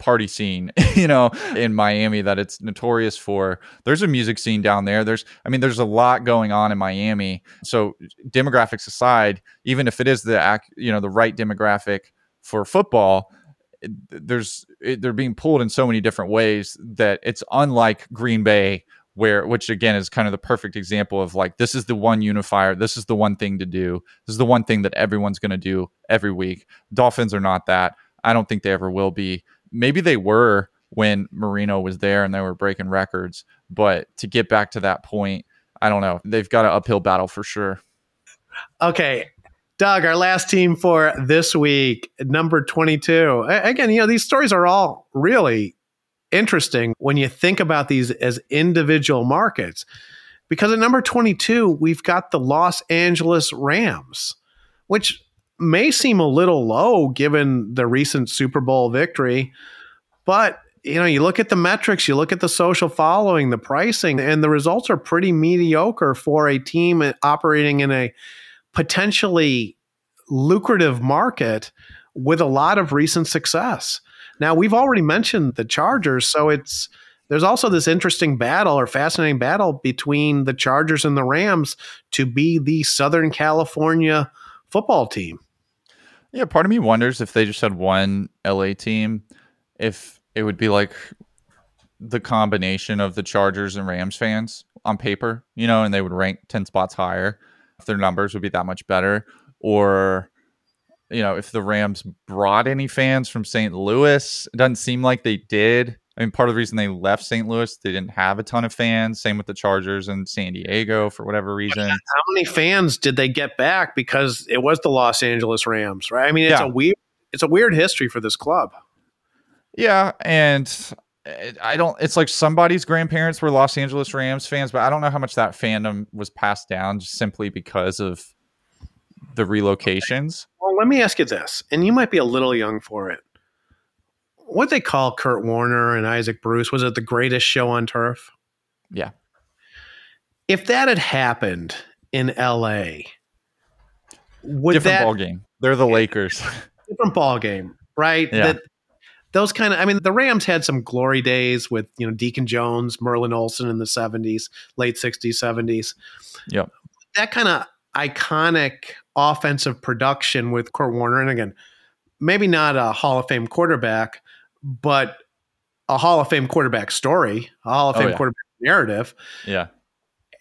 party scene, you know, in Miami that it's notorious for. There's a music scene down there. There's, I mean, there's a lot going on in Miami. So demographics aside, even if it is the, you know, the right demographic for football, there's they're being pulled in so many different ways that it's unlike Green Bay where which again is kind of the perfect example of like this is the one unifier this is the one thing to do this is the one thing that everyone's going to do every week dolphins are not that i don't think they ever will be maybe they were when marino was there and they were breaking records but to get back to that point i don't know they've got an uphill battle for sure okay Doug, our last team for this week, number 22. Again, you know, these stories are all really interesting when you think about these as individual markets. Because at number 22, we've got the Los Angeles Rams, which may seem a little low given the recent Super Bowl victory. But, you know, you look at the metrics, you look at the social following, the pricing, and the results are pretty mediocre for a team operating in a potentially lucrative market with a lot of recent success. Now we've already mentioned the Chargers, so it's there's also this interesting battle or fascinating battle between the Chargers and the Rams to be the Southern California football team. Yeah, part of me wonders if they just had one LA team, if it would be like the combination of the Chargers and Rams fans on paper, you know, and they would rank 10 spots higher if their numbers would be that much better. Or you know, if the Rams brought any fans from St. Louis. It doesn't seem like they did. I mean, part of the reason they left St. Louis, they didn't have a ton of fans. Same with the Chargers and San Diego for whatever reason. How many fans did they get back? Because it was the Los Angeles Rams, right? I mean, it's yeah. a weird, it's a weird history for this club. Yeah, and eh, I don't. It's like somebody's grandparents were Los Angeles Rams fans, but I don't know how much that fandom was passed down just simply because of the relocations. Well, let me ask you this, and you might be a little young for it. What they call Kurt Warner and Isaac Bruce was it the greatest show on turf? Yeah. If that had happened in L.A., would different that, ball game? They're the Lakers. different ball game, right? Yeah. That, those kind of I mean the Rams had some glory days with you know Deacon Jones, Merlin Olsen in the 70s, late 60s, 70s. Yep. That kind of iconic offensive production with Kurt Warner. And again, maybe not a Hall of Fame quarterback, but a Hall of Fame quarterback story, a Hall of oh, Fame oh, yeah. quarterback narrative. Yeah.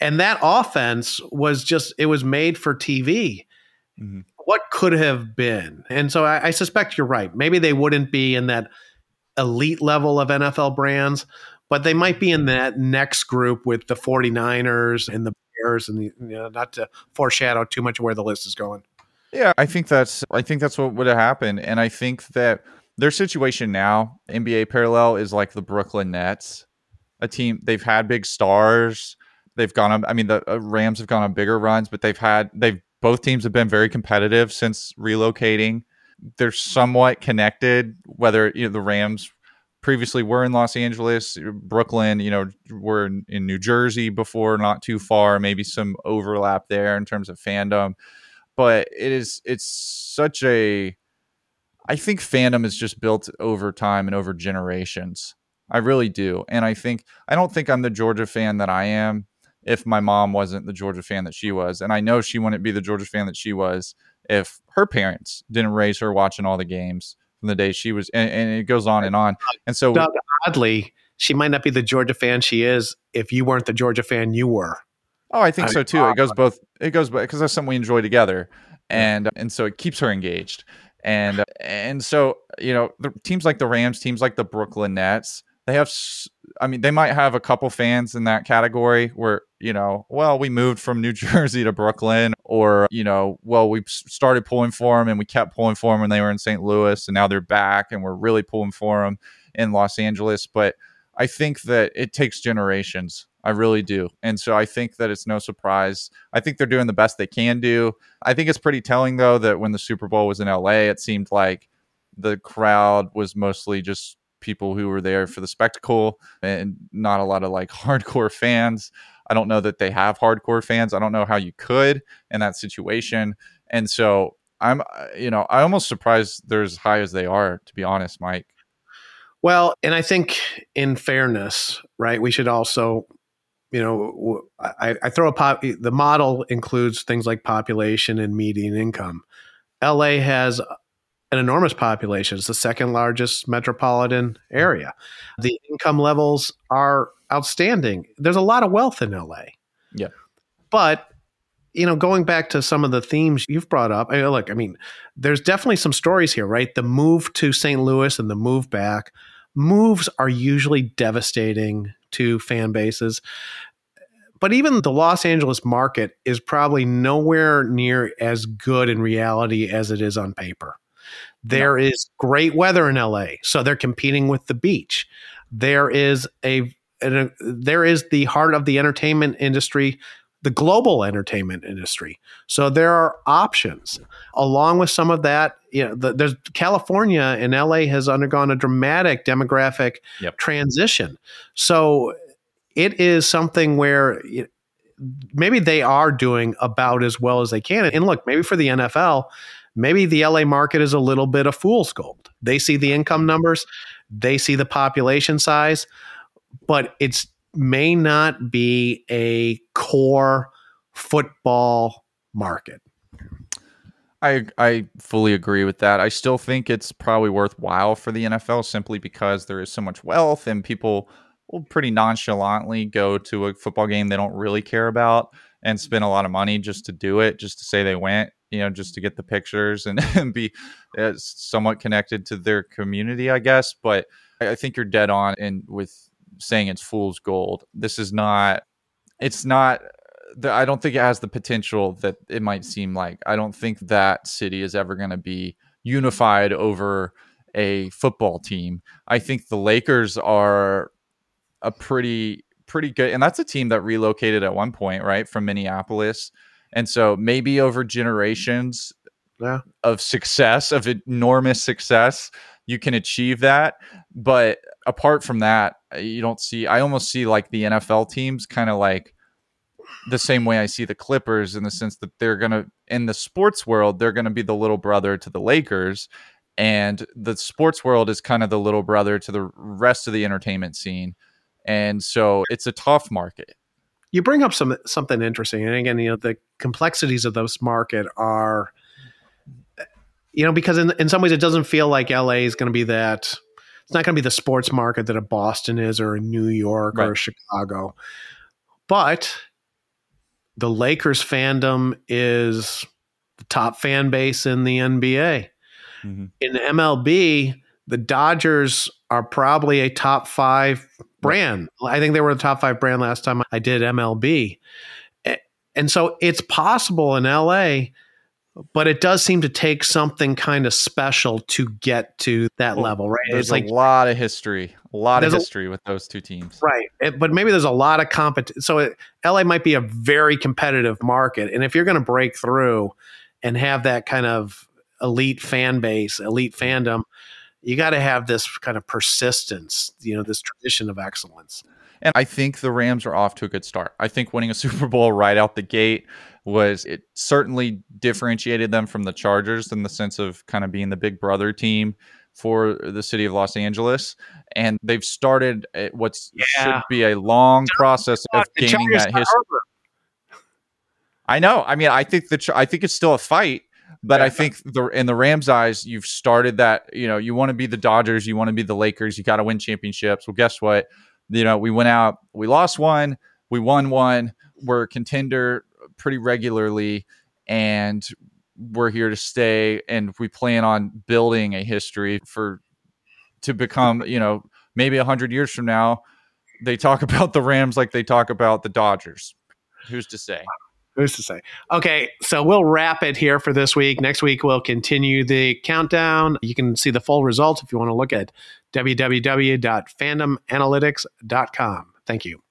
And that offense was just, it was made for TV. Mm-hmm. What could have been? And so I, I suspect you're right. Maybe they wouldn't be in that elite level of NFL brands, but they might be in that next group with the 49ers and the Bears, and the, you know, not to foreshadow too much of where the list is going. Yeah, I think that's I think that's what would have happened, and I think that their situation now, NBA parallel, is like the Brooklyn Nets, a team they've had big stars. They've gone on. I mean, the uh, Rams have gone on bigger runs, but they've had they've both teams have been very competitive since relocating. They're somewhat connected. Whether you know the Rams previously were in Los Angeles, Brooklyn, you know, were in, in, New Jersey before, not too far, maybe some overlap there in terms of fandom. But it is it's such a I think fandom is just built over time and over generations. I really do. And I think I don't think I'm the Georgia fan that I am if my mom wasn't the Georgia fan that she was. And I know she wouldn't be the Georgia fan that she was if her parents didn't raise her watching all the games from the day she was, and, and it goes on and on. And so, Doug, oddly, she might not be the Georgia fan she is if you weren't the Georgia fan you were. Oh, I think I so too. It goes both. It goes because that's something we enjoy together, and and so it keeps her engaged. And uh, and so you know, the teams like the Rams, teams like the Brooklyn Nets, they have. I mean, they might have a couple fans in that category where you know, well, we moved from New Jersey to Brooklyn, or you know, well, we started pulling for them and we kept pulling for them when they were in St. Louis, and now they're back and we're really pulling for them in Los Angeles. But I think that it takes generations. I really do. And so I think that it's no surprise. I think they're doing the best they can do. I think it's pretty telling, though, that when the Super Bowl was in LA, it seemed like the crowd was mostly just people who were there for the spectacle and not a lot of like hardcore fans. I don't know that they have hardcore fans. I don't know how you could in that situation. And so I'm, you know, I almost surprised they're as high as they are, to be honest, Mike. Well, and I think in fairness, right, we should also, you know, I, I throw a pop, eh, the model includes things like population and median income. LA has an enormous population. It's the second largest metropolitan area. The income levels are outstanding. There's a lot of wealth in LA. Yeah. But you know, going back to some of the themes you've brought up, I mean, look, I mean, there's definitely some stories here, right? The move to St. Louis and the move back. Moves are usually devastating to fan bases. But even the Los Angeles market is probably nowhere near as good in reality as it is on paper. There no. is great weather in LA, so they're competing with the beach. There is a, a uh, there is the heart of the entertainment industry the global entertainment industry. So there are options. Along with some of that, you know, the, there's California and LA has undergone a dramatic demographic yep. transition. So it is something where maybe they are doing about as well as they can. And look, maybe for the NFL, maybe the LA market is a little bit of fool's gold. They see the income numbers, they see the population size, but it's may not be a core football market. I I fully agree with that. I still think it's probably worthwhile for the NFL simply because there is so much wealth and people will pretty nonchalantly go to a football game they don't really care about and spend a lot of money just to do it, just to say they went, you know, just to get the pictures and, and be uh, somewhat connected to their community, I guess. But I think you're dead on and with saying it's fool's gold. This is not. It's not. I don't think it has the potential that it might seem like. I don't think that city is ever going to be unified over a football team. I think the Lakers are a pretty pretty good and that's a team that relocated at one point, right, from Minneapolis. And so maybe over generations yeah. of success, of enormous success, you can achieve that. But apart from that, you don't see. I almost see like the NFL teams kind of like the same way I see the Clippers in the sense that they're gonna in the sports world they're gonna be the little brother to the Lakers, and the sports world is kind of the little brother to the rest of the entertainment scene, and so it's a tough market. You bring up some something interesting, and again, you know the complexities of this market are you know, because in in some ways it doesn't feel like LA is going to be that. It's not going to be the sports market that a Boston is, or a New York, right. or a Chicago. But the Lakers fandom is the top fan base in the NBA. Mm-hmm. In the MLB, the Dodgers are probably a top five brand. Right. I think they were the top five brand last time I did MLB. And so it's possible in LA but it does seem to take something kind of special to get to that well, level, right? There's it's like a lot of history, a lot of history a, with those two teams, right? It, but maybe there's a lot of competition. So it, LA might be a very competitive market, and if you're going to break through and have that kind of elite fan base, elite fandom, you got to have this kind of persistence, you know, this tradition of excellence. And I think the Rams are off to a good start. I think winning a Super Bowl right out the gate was it certainly differentiated them from the Chargers in the sense of kind of being the big brother team for the city of Los Angeles. And they've started what yeah. should be a long process of gaining that history. I know. I mean, I think the I think it's still a fight, But I think the in the Rams' eyes, you've started that. You know, you want to be the Dodgers, you want to be the Lakers, you got to win championships. Well, guess what? You know, we went out, we lost one, we won one. We're a contender pretty regularly, and we're here to stay. And we plan on building a history for to become, you know, maybe a hundred years from now, they talk about the Rams like they talk about the Dodgers. Who's to say? Who's to say? Okay, so we'll wrap it here for this week. Next week, we'll continue the countdown. You can see the full results if you want to look at www.fandomanalytics.com. Thank you.